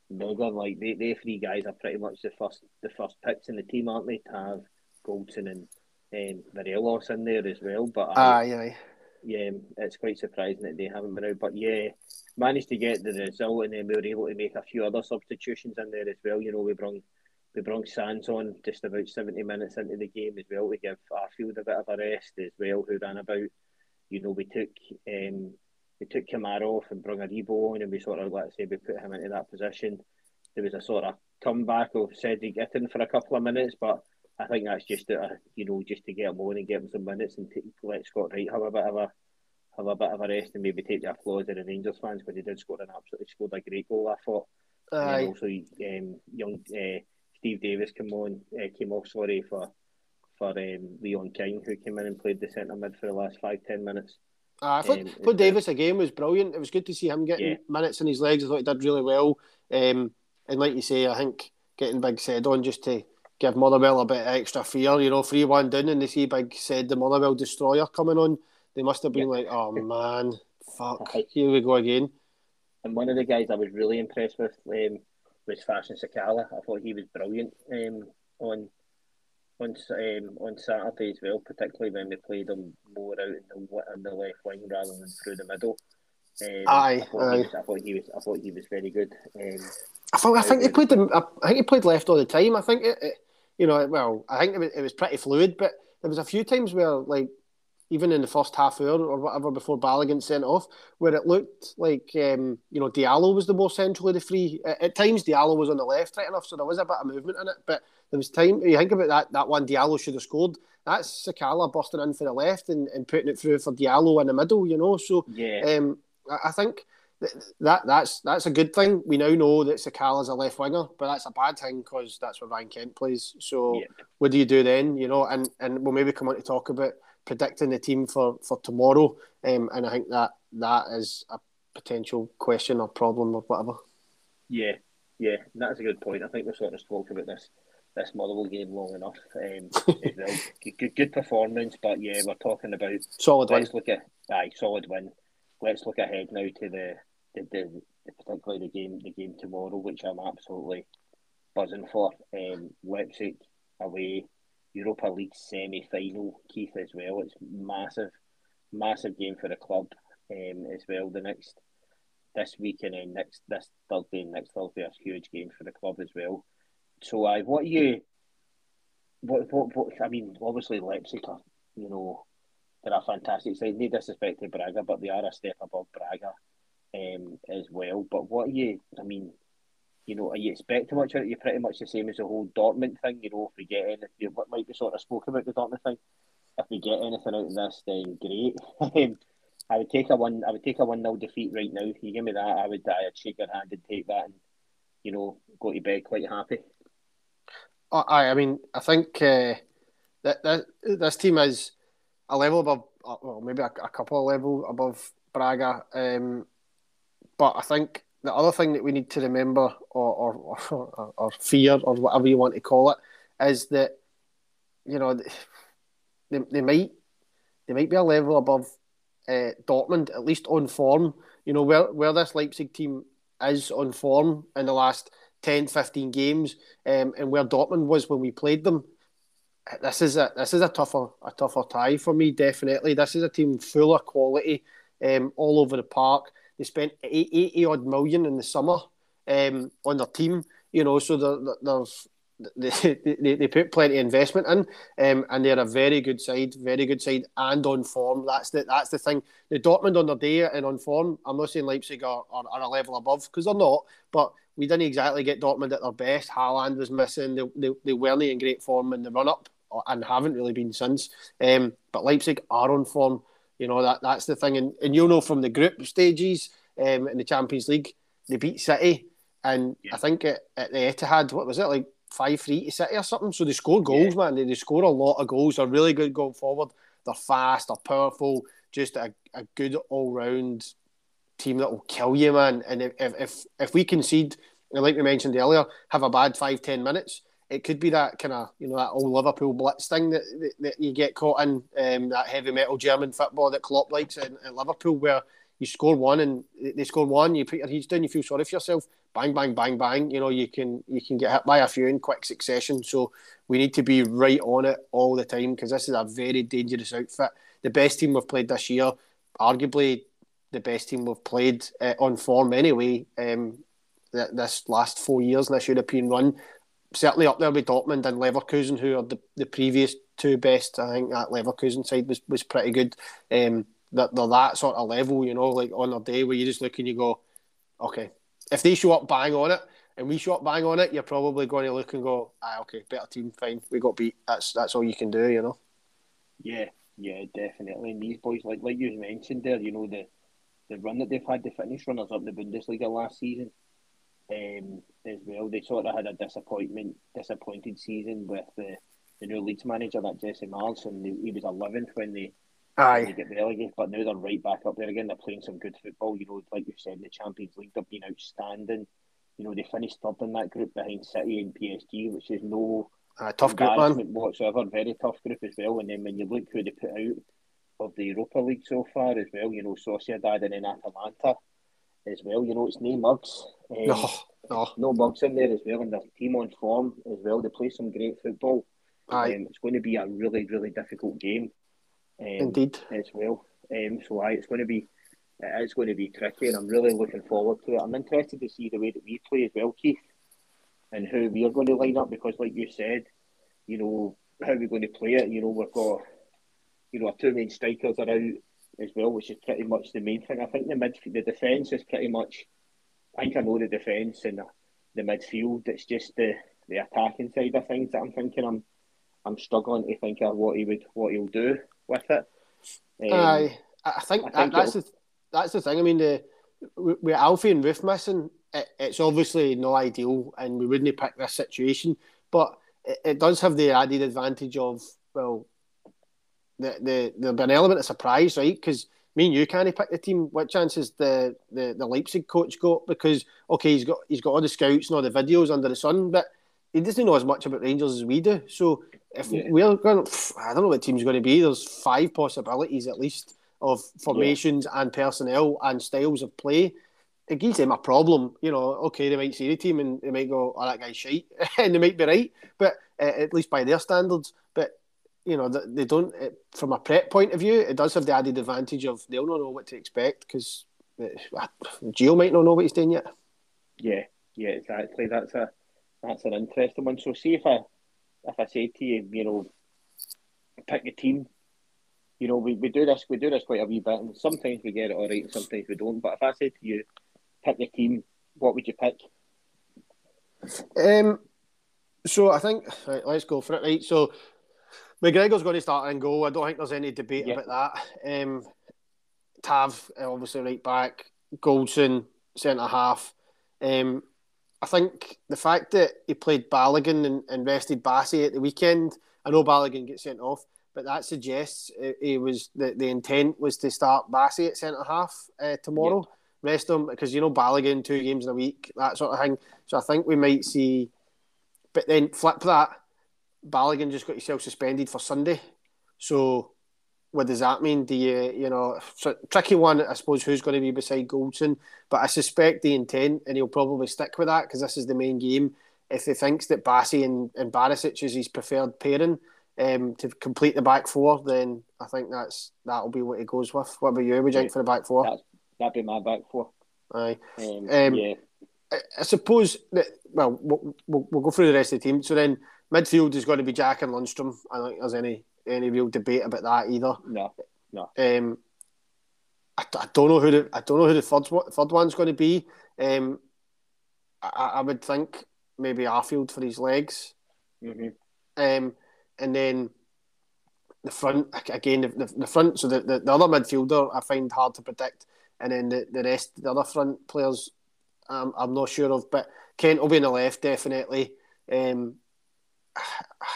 mega. Like they, they three guys are pretty much the first the first picks in the team, aren't they? To have Goldson and um, Morelos in there as well. But aye, aye. Yeah, it's quite surprising that they haven't been out. But yeah, managed to get the result, and then we were able to make a few other substitutions in there as well. You know, we brought we brought Sands on just about seventy minutes into the game as well to give Arfield a bit of a rest as well, who ran about. You know, we took um, we took Kamara off and brought Aribo on, and we sort of let's say we put him into that position. There was a sort of comeback of Cedric Itten for a couple of minutes, but I think that's just a, you know just to get him on and get him some minutes and take, let Scott Wright have a bit of a have a bit of a rest and maybe take the applause of the Rangers fans because he did score an absolutely scored a great goal. I thought. Aye. And also, um, young uh, Steve Davis came on uh, came off sorry for for um, Leon King who came in and played the centre mid for the last five ten minutes. Uh, I thought, um, Davis again was brilliant. It was good to see him getting yeah. minutes in his legs. I thought he did really well. Um, and like you say, I think getting Big said on just to give Motherwell a bit of extra fear. You know, 3 1 down and they see Big said the Motherwell destroyer coming on. They must have been yeah. like, oh man, fuck, here we go again. And one of the guys I was really impressed with um, was Fashion Sakala. I thought he was brilliant um, on on um, on Saturday as well, particularly when we played him more out in the in the left wing rather than through the middle. Um, aye, I aye. Was, I thought he was. I thought he was very good. Um, I thought. I think he played. I think he played left all the time. I think it, it you know. Well, I think it was, it was pretty fluid, but there was a few times where like even in the first half hour or whatever before Balogun sent off, where it looked like um, you know Diallo was the more central of the three. At, at, times Diallo was on the left, right enough, so there was a bit of movement in it. But there was time. You think about that that one Diallo should have scored. That's Sakala busting in for the left and, and putting it through for Diallo in the middle. You know, so yeah, um, I, I think. That that's that's a good thing. We now know that Sakala's a left winger, but that's a bad thing because that's where Ryan Kent plays. So yeah. what do you do then? You know, and and we'll maybe come on to talk about predicting the team for for tomorrow, um, and I think that that is a potential question or problem or whatever. Yeah, yeah, that's a good point. I think we sort of spoke about this this Motherwell game long enough. Um, well. good, good performance, but yeah, we're talking about solid let's win. Look at aye, solid win. Let's look ahead now to the the, the, the particularly the game the game tomorrow, which I'm absolutely buzzing for. Um, Leipzig away Europa League semi final, Keith, as well. It's massive, massive game for the club um, as well. The next this week and next this Thursday and next Thursday is huge game for the club as well. So, I uh, what you, what, what, what, I mean, obviously Leipzig are, you know, they're a fantastic side. No disrespect to Braga, but they are a step above Braga um, as well. But what you, I mean, you know, are you expecting much of it? You're pretty much the same as the whole Dortmund thing. You know, if we get anything, what might be sort of spoke about the Dortmund thing. If we get anything out of this, then great. Um, I would take a one. I would take a one 0 defeat right now. If you give me that, I would. I'd shake your hand and take that, and you know, go to bed quite happy. I, I mean, I think uh, that, that this team is a level above, uh, well, maybe a, a couple of level above Braga, um, but I think the other thing that we need to remember or, or, or, or fear or whatever you want to call it is that you know they, they might they might be a level above uh, Dortmund at least on form. You know where where this Leipzig team is on form in the last 10 15 games um, and where Dortmund was when we played them this is a this is a tougher a tougher tie for me definitely. This is a team full of quality um, all over the park they spent 80 odd million in the summer um, on their team, you know, so there's they, they, they put plenty of investment in, um, and they're a very good side, very good side, and on form. That's the that's the thing. The Dortmund on their day and on form. I'm not saying Leipzig are, are, are a level above because they're not, but we didn't exactly get Dortmund at their best. Haaland was missing. They, they, they weren't in great form in the run up, and haven't really been since. Um, but Leipzig are on form. You know that that's the thing, and, and you'll know from the group stages um, in the Champions League, they beat City, and yeah. I think at, at the Etihad, what was it like five three to City or something? So they score goals, yeah. man. They, they score a lot of goals. They're really good going forward. They're fast. They're powerful. Just a, a good all round team that will kill you, man. And if if if we concede, and like we mentioned earlier, have a bad five ten minutes, it could be that kind of you know that old Liverpool blitz thing that, that, that you get caught in um, that heavy metal German football that Klopp likes in, in, Liverpool, where you score one and they score one, you put your down, you feel sorry for yourself. Bang, bang, bang, bang. You know, you can you can get hit by a few in quick succession. So we need to be right on it all the time because this is a very dangerous outfit. The best team we've played this year, arguably the best team we've played uh, on form anyway. Um, this last four years in this European run, certainly up there with Dortmund and Leverkusen, who are the, the previous two best. I think that Leverkusen side was, was pretty good. Um, that they're that sort of level, you know, like on a day where you just look and you go, okay, if they show up bang on it and we show up bang on it, you're probably going to look and go, ah, okay, better team, fine, we got beat. That's that's all you can do, you know. Yeah, yeah, definitely. And these boys, like like you mentioned there, you know the the run that they've had, the finish runners up in the Bundesliga last season, um, as well. They sort of had a disappointment, disappointed season with the, the new Leeds manager, that Jesse Marsch, and he was 11th when they, Aye. when they get relegated. But now they're right back up there again. They're playing some good football. You know, like you said, in the Champions League, they've been outstanding. You know, they finished third in that group behind City and PSG, which is no uh, tough group, man. Whatsoever, very tough group as well. And then when you look who they put out of the Europa League so far as well, you know, Sociedad and then Atalanta as well. You know, it's no mugs. Um, no, no. no mugs in there as well, and the team on form as well. They play some great football. Aye. Um, it's going to be a really, really difficult game. Um, Indeed. As well. Um, so aye, it's going to be it's going to be tricky, and I'm really looking forward to it. I'm interested to see the way that we play as well, Keith, and how we are going to line up because, like you said, you know how we're going to play it. You know we've got you know our two main strikers are out as well, which is pretty much the main thing. I think the midfield, the defence is pretty much. I think I know the defence and the, the midfield. It's just the the attacking side of things that I'm thinking. I'm I'm struggling to think of what he would what he'll do with it. Um, I I think, I think that's the that's the thing. I mean, the with Alfie and Roofe missing, it, it's obviously not ideal, and we wouldn't pick this situation. But it, it does have the added advantage of well, the, the there'll be an element of surprise, right? Because me and you can't pick the team. What chances the, the the Leipzig coach got? Because okay, he's got he's got all the scouts and all the videos under the sun, but he doesn't know as much about Rangers as we do. So if yeah. we're going, I don't know what team's going to be. There's five possibilities at least of formations yeah. and personnel and styles of play. It gives them a problem, you know. Okay, they might see the team and they might go, "Oh, that guy's shite," and they might be right, but uh, at least by their standards. But you know, they don't. It, from a prep point of view, it does have the added advantage of they'll not know what to expect because uh, Gio might not know what he's doing yet. Yeah, yeah, exactly. That's a that's an interesting one. So, see if I if I say to you, you know, pick a team. You know, we, we do this we do this quite a wee bit, and sometimes we get it all right, and sometimes we don't. But if I say to you, pick a team, what would you pick? Um, so I think right, let's go for it. Right, so McGregor's going to start and go. I don't think there's any debate yeah. about that. Um, Tav, obviously, right back. Goldson, centre half. Um, I think the fact that he played Balogun and, and rested Bassey at the weekend, I know Balogun gets sent off, but that suggests it, was the, the intent was to start Bassey at centre half uh, tomorrow. Rest him because you know Balogun two games in a week, that sort of thing. So I think we might see, but then flip that Balogun just got yourself suspended for Sunday. So what does that mean? Do you, you know, so tricky one, I suppose, who's going to be beside Goldson? But I suspect the intent, and he'll probably stick with that because this is the main game. If he thinks that Bassey and, and Barisic is his preferred pairing um, to complete the back four, then I think that's that'll be what he goes with. What about you? Would you think for the back four? That's, that'd be my back four. Aye. Um, um, yeah. I, I, suppose that, well, we'll, we'll, we'll go through the rest of the team. So then Midfield is going to be Jack and Lundstram. I don't think there's any any real debate about that either. No, no. Um, I, I don't know who the I don't know who the third third one's going to be. Um, I, I would think maybe Arfield for his legs. Mm-hmm. Um, and then the front again, the, the, the front. So the, the, the, other midfielder I find hard to predict, and then the, the rest, the other front players, um, I'm not sure of. But Kent will be on the left definitely. Um,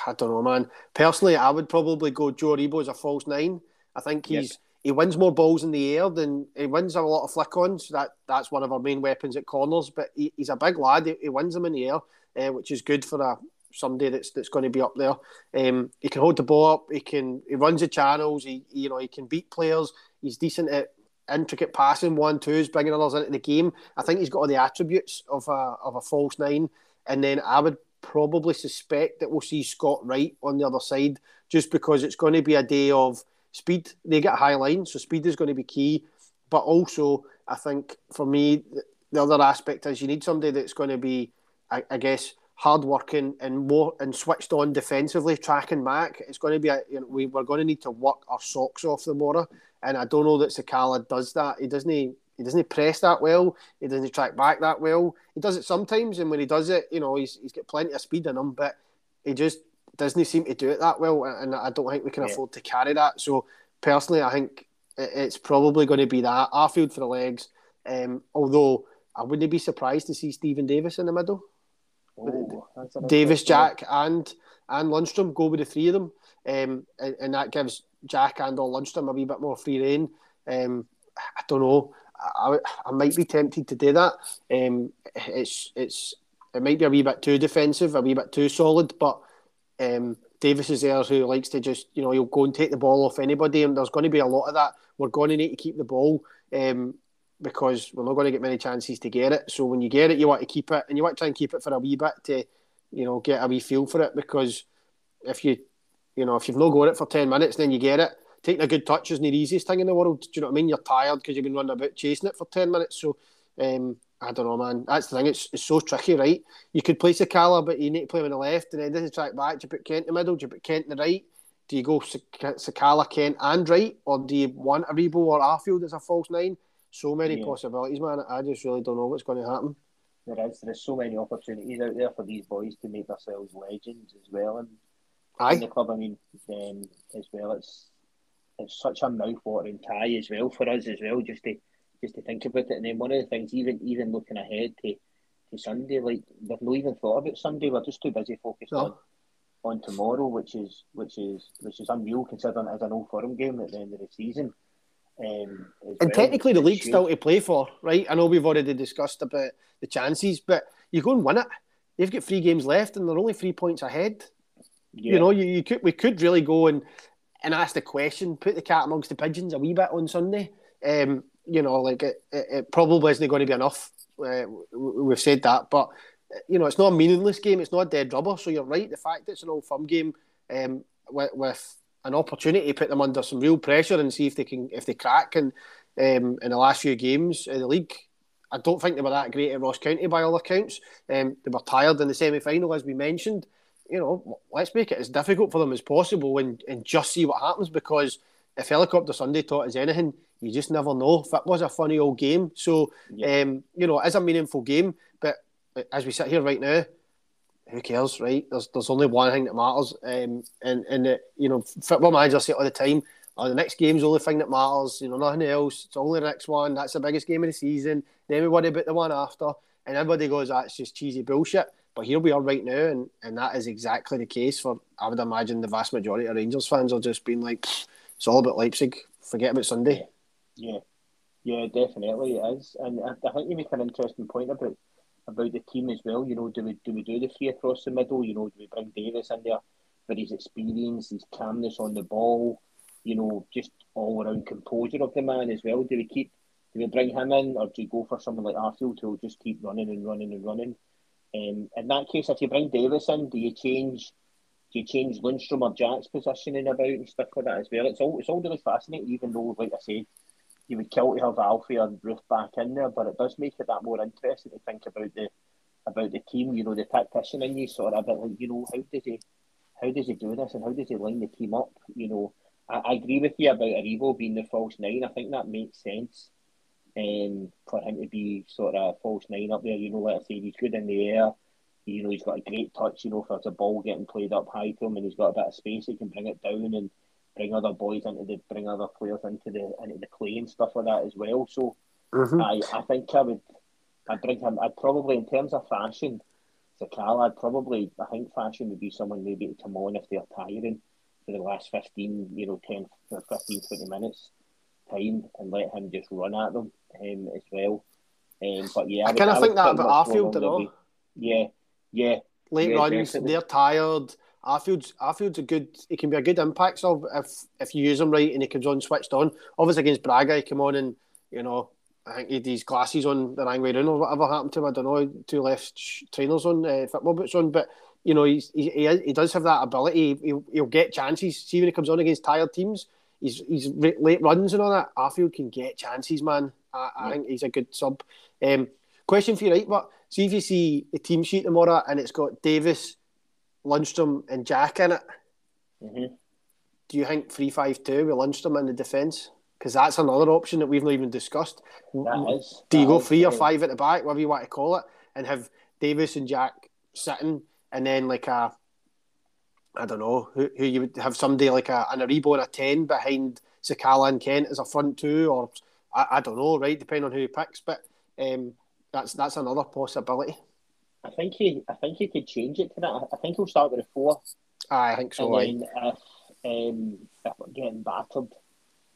I don't know, man. Personally, I would probably go Joe Aribo as a false nine. I think he's yep. he wins more balls in the air than he wins a lot of flick ons. That that's one of our main weapons at corners. But he, he's a big lad. He, he wins them in the air, uh, which is good for a somebody that's that's going to be up there. Um, he can hold the ball up. He can he runs the channels. He, he you know he can beat players. He's decent at intricate passing one twos, bringing others into the game. I think he's got all the attributes of a of a false nine. And then I would probably suspect that we'll see Scott Wright on the other side, just because it's going to be a day of speed. They get high line, so speed is going to be key. But also, I think for me, the other aspect is you need somebody that's going to be, I, I guess, hardworking and more and switched on defensively, tracking back. It's going to be a, you know, we, we're going to need to work our socks off the Mora, and I don't know that Sakala does that. He doesn't. He doesn't press that well. He doesn't track back that well. He does it sometimes, and when he does it, you know, he's he's got plenty of speed in him, but he just doesn't seem to do it that well. And I don't think we can yeah. afford to carry that. So personally, I think it's probably going to be that Arfield for the legs. Um, although I wouldn't be surprised to see Stephen Davis in the middle. Davis, Jack, and and Lundstram go with the three of them, um, and, and, that gives Jack and or Lundstram a wee bit more free reign. Um, I don't know. I, I might be tempted to do that. Um, it's it's it might be a wee bit too defensive, a wee bit too solid, but um, Davis is there who likes to just you know he'll go and take the ball off anybody, and there's going to be a lot of that. We're going to need to keep the ball. Um, because we're not going to get many chances to get it. So when you get it, you want to keep it, and you want to try and keep it for a wee bit to, you know, get a wee feel for it. Because if you, you know, if you've not got it for ten minutes, then you get it. Taking a good touch isn't the easiest thing in the world. Do you know what I mean? You're tired because you've been running about chasing it for ten minutes. So um, I don't know, man. That's the thing. It's, it's so tricky, right? You could play Sakala, but you need to play him on the left, and then doesn't track back. Do you put Kent in the middle? Do you put Kent in the right? Do you go Sakala, Kent, and right, or do you want Aribo or Arfield as a false nine? so many yeah. possibilities, man. I just really don't know what's going to happen. There is. There's so many opportunities out there for these boys to make themselves legends as well. And Aye. in the club, I mean, um, as well, it's it's such a mouth-watering tie as well for us as well, just to just to think about it. And then one of the things, even even looking ahead to, to Sunday, like we've not even thought about Sunday. We're just too busy focused no. on on tomorrow, which is which is which is unreal considering it's an old firm game at the end of the season. Um, and well. technically, the league's still to play for, right? I know we've already discussed about the chances, but you go and win it. They've got three games left, and they're only three points ahead. Yeah. You know, you, you could we could really go and and ask the question, put the cat amongst the pigeons a wee bit on Sunday. Um, you know, like it, it, it, probably isn't going to be enough. Uh, we've said that, but you know, it's not a meaningless game. It's not a dead rubber. So you're right. The fact it's an old firm game um, with, with an opportunity to put them under some real pressure and see if they can if they crack. And um, in the last few games in the league, I don't think they were that great at Ross County by all accounts. Um, they were tired in the semi final, as we mentioned. You know, let's make it as difficult for them as possible and, and just see what happens because if Helicopter Sunday taught us anything, you just never know. If it was a funny old game, so yeah. um, you know, it's a meaningful game. But as we sit here right now, who cares, right? There's there's only one thing that matters, um, and and it, you know, football managers say all the time, oh, the next game's the only thing that matters. You know, nothing else. It's only the next one. That's the biggest game of the season. Then we worry about the one after, and everybody goes, that's just cheesy bullshit. But here we are right now, and, and that is exactly the case for. I would imagine the vast majority of Rangers fans are just being like, it's all about Leipzig. Forget about Sunday. Yeah, yeah, definitely it is, and I, think you make an interesting point about about the team as well. You know, do we do we do the three across the middle? You know, do we bring Davis in there for his experience, his calmness on the ball? You know, just all around composure of the man as well. Do we keep? Do we bring him in, or do you go for someone like Arfield who will just keep running and running and running? Um, in that case, if you bring Davis in, do you change? Do you change Lundstram or Jack's positioning about and stuff like that as well? It's all it's all really fascinating, even though, like I said, you would kill to have Alfie and Roofe back in there, but it does make it that more interesting to think about the about the team. You know, the tactician in you sort of a bit like, you know, how does he how does he do this and how does he line the team up? You know, I, I agree with you about Aribo being the false nine. I think that makes sense. Um, for him to be sort of false nine up there, you know, like I say, he's good in the air. You know, he's got a great touch. You know, if there's a ball getting played up high to him, and he's got a bit of space, he can bring it down and bring other boys into the bring other players into the into the play and stuff like that as well. So mm-hmm. I I think I would I'd bring him. I'd probably in terms of fashion, Sakala. I'd probably I think fashion would be someone maybe to come on if they're tiring for the last 15, you know, 10, 15, 20 minutes time and let him just run at them um, as well. Um, but yeah, I, I kind of think that about Arfield, you know. Yeah, yeah. Late yeah, runs, definitely. they're tired. Arfield's Arfield's a good. He can be a good impact sub if if you use him right and he comes on switched on. Obviously against Braga, he came on and you know, I think he had these glasses on the wrong way round or whatever happened to him. I don't know, two left trainers on, uh, football boots on, but you know, he's, he, he, he does have that ability. He'll, he'll get chances. See when he comes on against tired teams, he's, he's late runs and all that. Arfield can get chances, man. I, I think he's a good sub. Um, question for you, right? But see if you see the team sheet tomorrow and it's got Davis, Lundstram, and Jack in it. Mm-hmm. Do you think three five two with Lundstram in the defence? Because that's another option that we've not even discussed. Is, Do you go three or five at the back, whatever you want to call it, and have Davis and Jack sitting, and then like a, I don't know, who, who you would have somebody like a an Aribo and a ten behind Sakala and Kent as a front two, or I, I don't know, right? Depending on who he picks, but um, that's that's another possibility. I think he, I think he could change it to that. I think he'll start with a four, I think so. and then if um, if we're getting battered,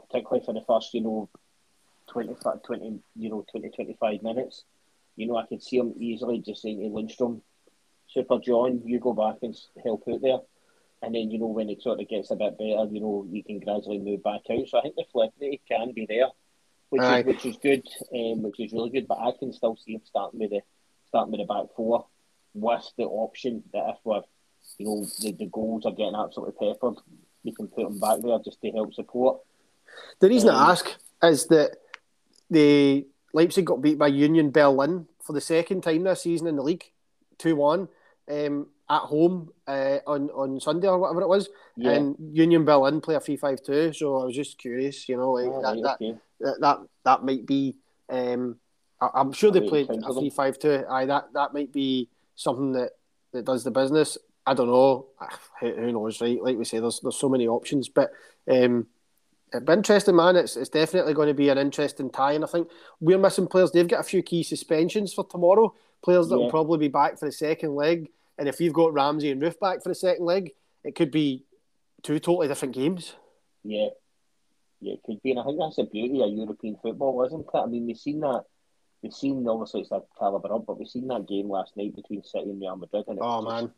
particularly for the first, you know, 20, 20 you know, 20, 25 minutes, you know, I could see him easily just saying to Lundstram, Super John, you go back and help out there. And then, you know, when it sort of gets a bit better, you know, you can gradually move back out. So I think the flexibility can be there, which Aye. is which is good, um, which is really good. But I can still see him starting with the starting with the back four, with the option that if we're, you know, the, the goals are getting absolutely peppered, we can put them back there just to help support. The reason Um, I ask is that the Leipzig got beat by Union Berlin for the second time this season in the league, two one, um, at home uh, on on Sunday or whatever it was, Yeah. and Union Berlin play a three five two. So I was just curious, you know, like Ah, that, right, that, okay. that that that might be. Um, I, I'm sure they played a three five two. Aye, that that might be something that, that does the business. I don't know. Ah, Who, knows, right? Like we say, there's there's so many options, but um, it'd be interesting, man. It's it's definitely going to be an interesting tie, and I think we're missing players. They've got a few key suspensions for tomorrow. Players that will probably be back for the second leg, and if you've got Ramsey and Roofe back for the second leg, it could be two totally different games. Yeah. Yeah, it could be. And I think that's the beauty of European football, isn't it? I mean, we've seen that. We've seen, obviously, it's a calibre up, but we've seen that game last night between City and Real Madrid. And it Oh was just, man,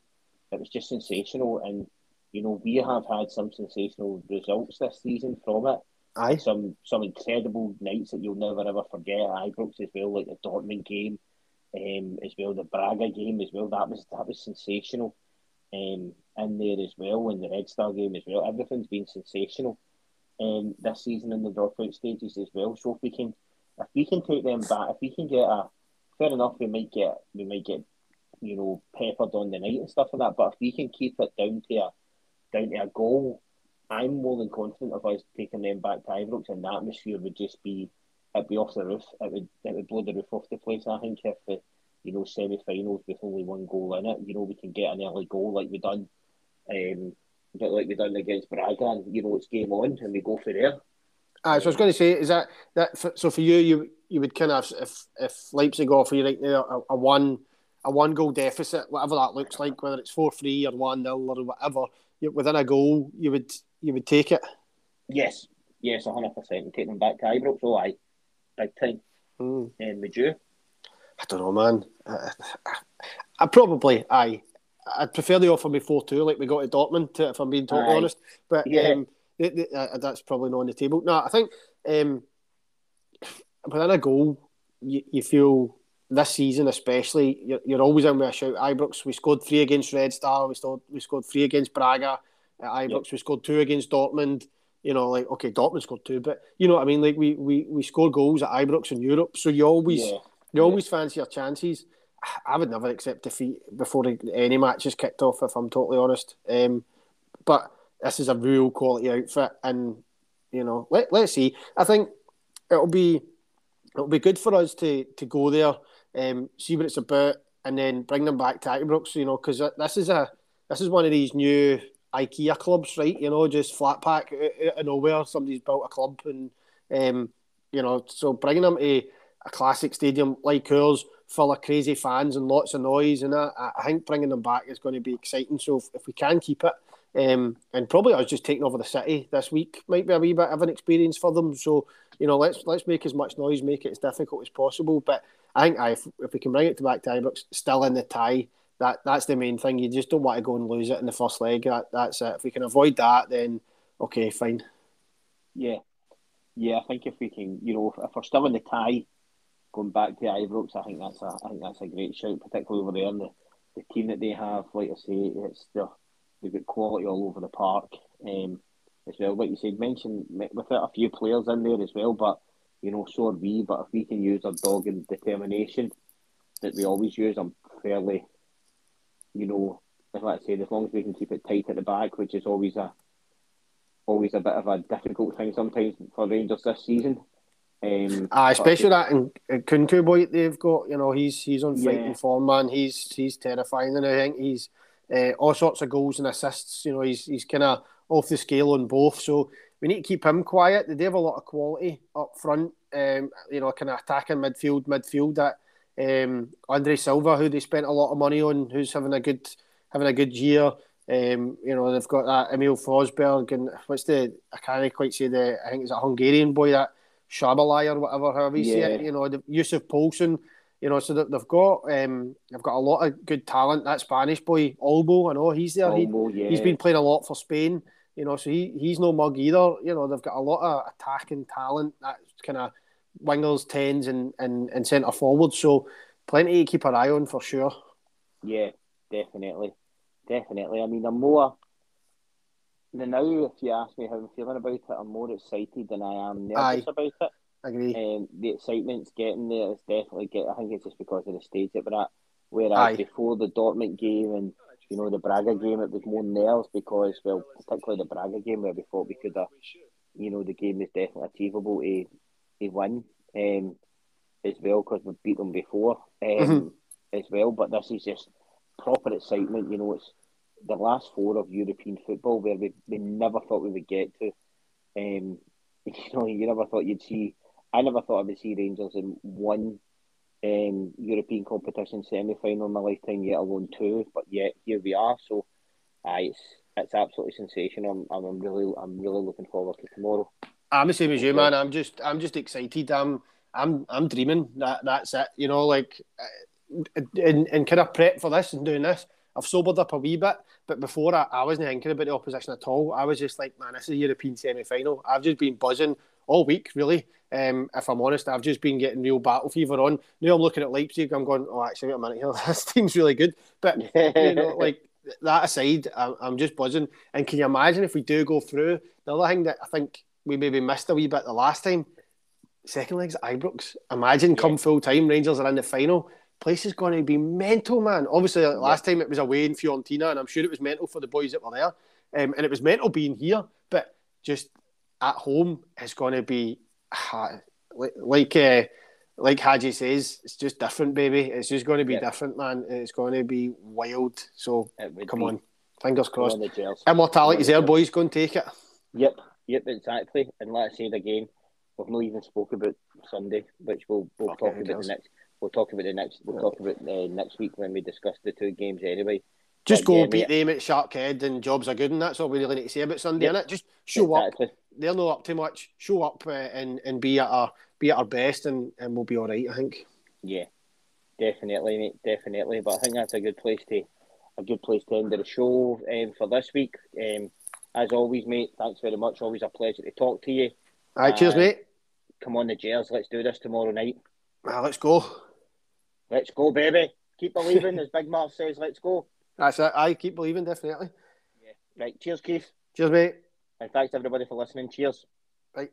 It was just sensational. And, you know, we have had some sensational results this season from it. aye, Some some incredible nights that you'll never ever forget Ibrox as well, like the Dortmund game, um, as well the Braga game as well. That was that was sensational, um, in there as well, and the Red Star game as well. Everything's been sensational, um, this season in the dropout stages as well. So if we can, if we can take them back, if we can get a, fair enough, we might get we might get, you know, peppered on the night and stuff like that. But if we can keep it down to a down to a goal, I'm more than confident of us taking them back to Ibrox, and the atmosphere would just be it'd be off the roof. It would it would blow the roof off the place. I think if the you know semi-finals with only one goal in it, you know we can get an early goal like we done, um, but like we done against Braga, and you know it's game on, and we go for there. Aye, so I was going to say, is that that for, so for you? You you would kind of if if Leipzig offer you right now a, a one a one goal deficit, whatever that looks like, whether it's four three or one nil or whatever, you, within a goal, you would you would take it. Yes, yes, hundred percent, and take them back to Ibrox. Big time. Mm. And would you? I don't know, man. I, I, I probably aye. I'd prefer they offer me four two like we got at Dortmund, to, if I'm being totally honest. But Yeah. um, uh, that's probably not on the table. No, I think um, within a goal, you, you feel this season especially, you're, you're always in with a shout. Ibrox, we scored three against Red Star, we scored we scored three against Braga. At Ibrox, we scored two against Dortmund. You know, like okay, Dortmund scored two, but you know what I mean. Like we we we score goals at Ibrox in Europe, so you always Yeah. you always fancy your chances. I would never accept defeat before any match is kicked off, if I'm totally honest. Um, but this is a real quality outfit, and you know, let let's see. I think it'll be it'll be good for us to to go there, um, see what it's about, and then bring them back to Ibrox. You know, because this is a this is one of these new IKEA clubs, right? You know, just flat pack out of nowhere. Somebody's built a club, and um, you know, so bringing them to a classic stadium like ours, full of crazy fans and lots of noise, and that, I think bringing them back is going to be exciting. So if, if we can keep it, um, and probably I was just taking over the city this week might be a wee bit of an experience for them. So you know, let's let's make as much noise, make it as difficult as possible. But I think if, if we can bring it to back to Ibrox, still in the tie, that that's the main thing. You just don't want to go and lose it in the first leg. That, that's it. If we can avoid that, then okay, fine. Yeah, Yeah, I think if we can, you know, if we're still in the tie, going back to the Ibrox, I think that's a, I think that's a great shout, particularly over there. And the, the team that they have, like I say, it's the, they've got quality all over the park um, as well. Like you said, mentioned without a few players in there as well, but you know, so are we. But if we can use our dog and determination that we always use, I'm fairly, you know, like I said, as long as we can keep it tight at the back, which is always a always a bit of a difficult thing sometimes for Rangers this season. Um, ah, especially that in, in Nkunku boy they've got. You know, he's he's on fighting yeah. form, man. He's he's terrifying, and I think he's uh, all sorts of goals and assists. You know, he's he's kind of off the scale on both. So we need to keep him quiet. They have a lot of quality up front. Um, you know, kind of attacking midfield, midfield. That um, Andre Silva, who they spent a lot of money on, who's having a good having a good year. Um, you know, they've got that Emil Forsberg and what's the I can't quite say the I think it's a Hungarian boy that Shabalai or whatever, however you yeah. say it. You know, the Yusuf Poulsen. You know, so they've got um, they've got a lot of good talent. That Spanish boy Olmo, I know he's there. He, yeah. He's been playing a lot for Spain. You know, so he, he's no mug either. You know, they've got a lot of attacking talent. That kind of wingers, tens, and and, and centre forward. So plenty to keep an eye on for sure. Yeah, definitely, definitely. I mean, I'm more now, if you ask me how I'm feeling about it, I'm more excited than I am nervous Aye. about it. I agree. Um, the excitement's getting there. It's definitely get. I think it's just because of the stage that we're at. Whereas Aye. before the Dortmund game and you know the Braga game, it was more nerves because well, particularly the Braga game where we thought we could have, you know, the game is definitely achievable to, to win. Um, as well because we beat them before um, mm-hmm. as well. But this is just proper excitement. You know, it's the last four of European football where we, we never thought we would get to. Um, you know, you never thought you'd see. I never thought I would see Rangers in one um, European competition semi final in my lifetime, yet alone two. But yet here we are. So, uh, it's it's absolutely sensational. I'm, I'm really I'm really looking forward to tomorrow. I'm the same as you, man. I'm just I'm just excited. I'm I'm I'm dreaming. That that's it. You know, like uh, and and kind of prep for this and doing this. I've sobered up a wee bit, but before I, I wasn't thinking about the opposition at all. I was just like, man, this is a European semi final. I've just been buzzing all week, really. Um, if I'm honest, I've just been getting real battle fever on. Now I'm looking at Leipzig, I'm going, oh, actually, wait a minute here, this team's really good. But, you know, like, that aside, I'm, I'm just buzzing. And can you imagine if we do go through? The other thing that I think we maybe missed a wee bit the last time, second legs at Ibrox. Imagine yeah. come full time, Rangers are in the final place is going to be mental, man. Obviously, like, last time it was away in Fiorentina, and I'm sure it was mental for the boys that were there. Um, and it was mental being here, but just at home is going to be uh, like uh, like Haji says, it's just different, baby. It's just going to be different, man. It's going to be wild. So come be. on, fingers crossed. Immortality's there, boys. Go and take it. Yep, yep, exactly. And let's say it again. We've not even spoke about Sunday, which we'll we'll okay, talk about the next we'll talk about the next. We'll talk about uh, next week when we discuss the two games anyway. Just but, go yeah, beat them at Sharkhead and jobs are good, and that's all we really need to say about Sunday. Yep. Innit? Just show exactly. up. They're not up too much. Show up uh, and and be at our be at our best, and, and we'll be all right. I think. Yeah, definitely, mate. Definitely. But I think that's a good place to a good place to end the show um, for this week. Um, as always, mate. Thanks very much. Always a pleasure to talk to you. All right, uh, cheers, mate. Come on, the Gers. Let's do this tomorrow night. Well, let's go. Let's go, baby. Keep believing, as Big Marv says. Let's go. That's it. I keep believing, definitely. Yeah. Right. Cheers, Keith. Cheers, mate. And thanks everybody for listening. Cheers. Right.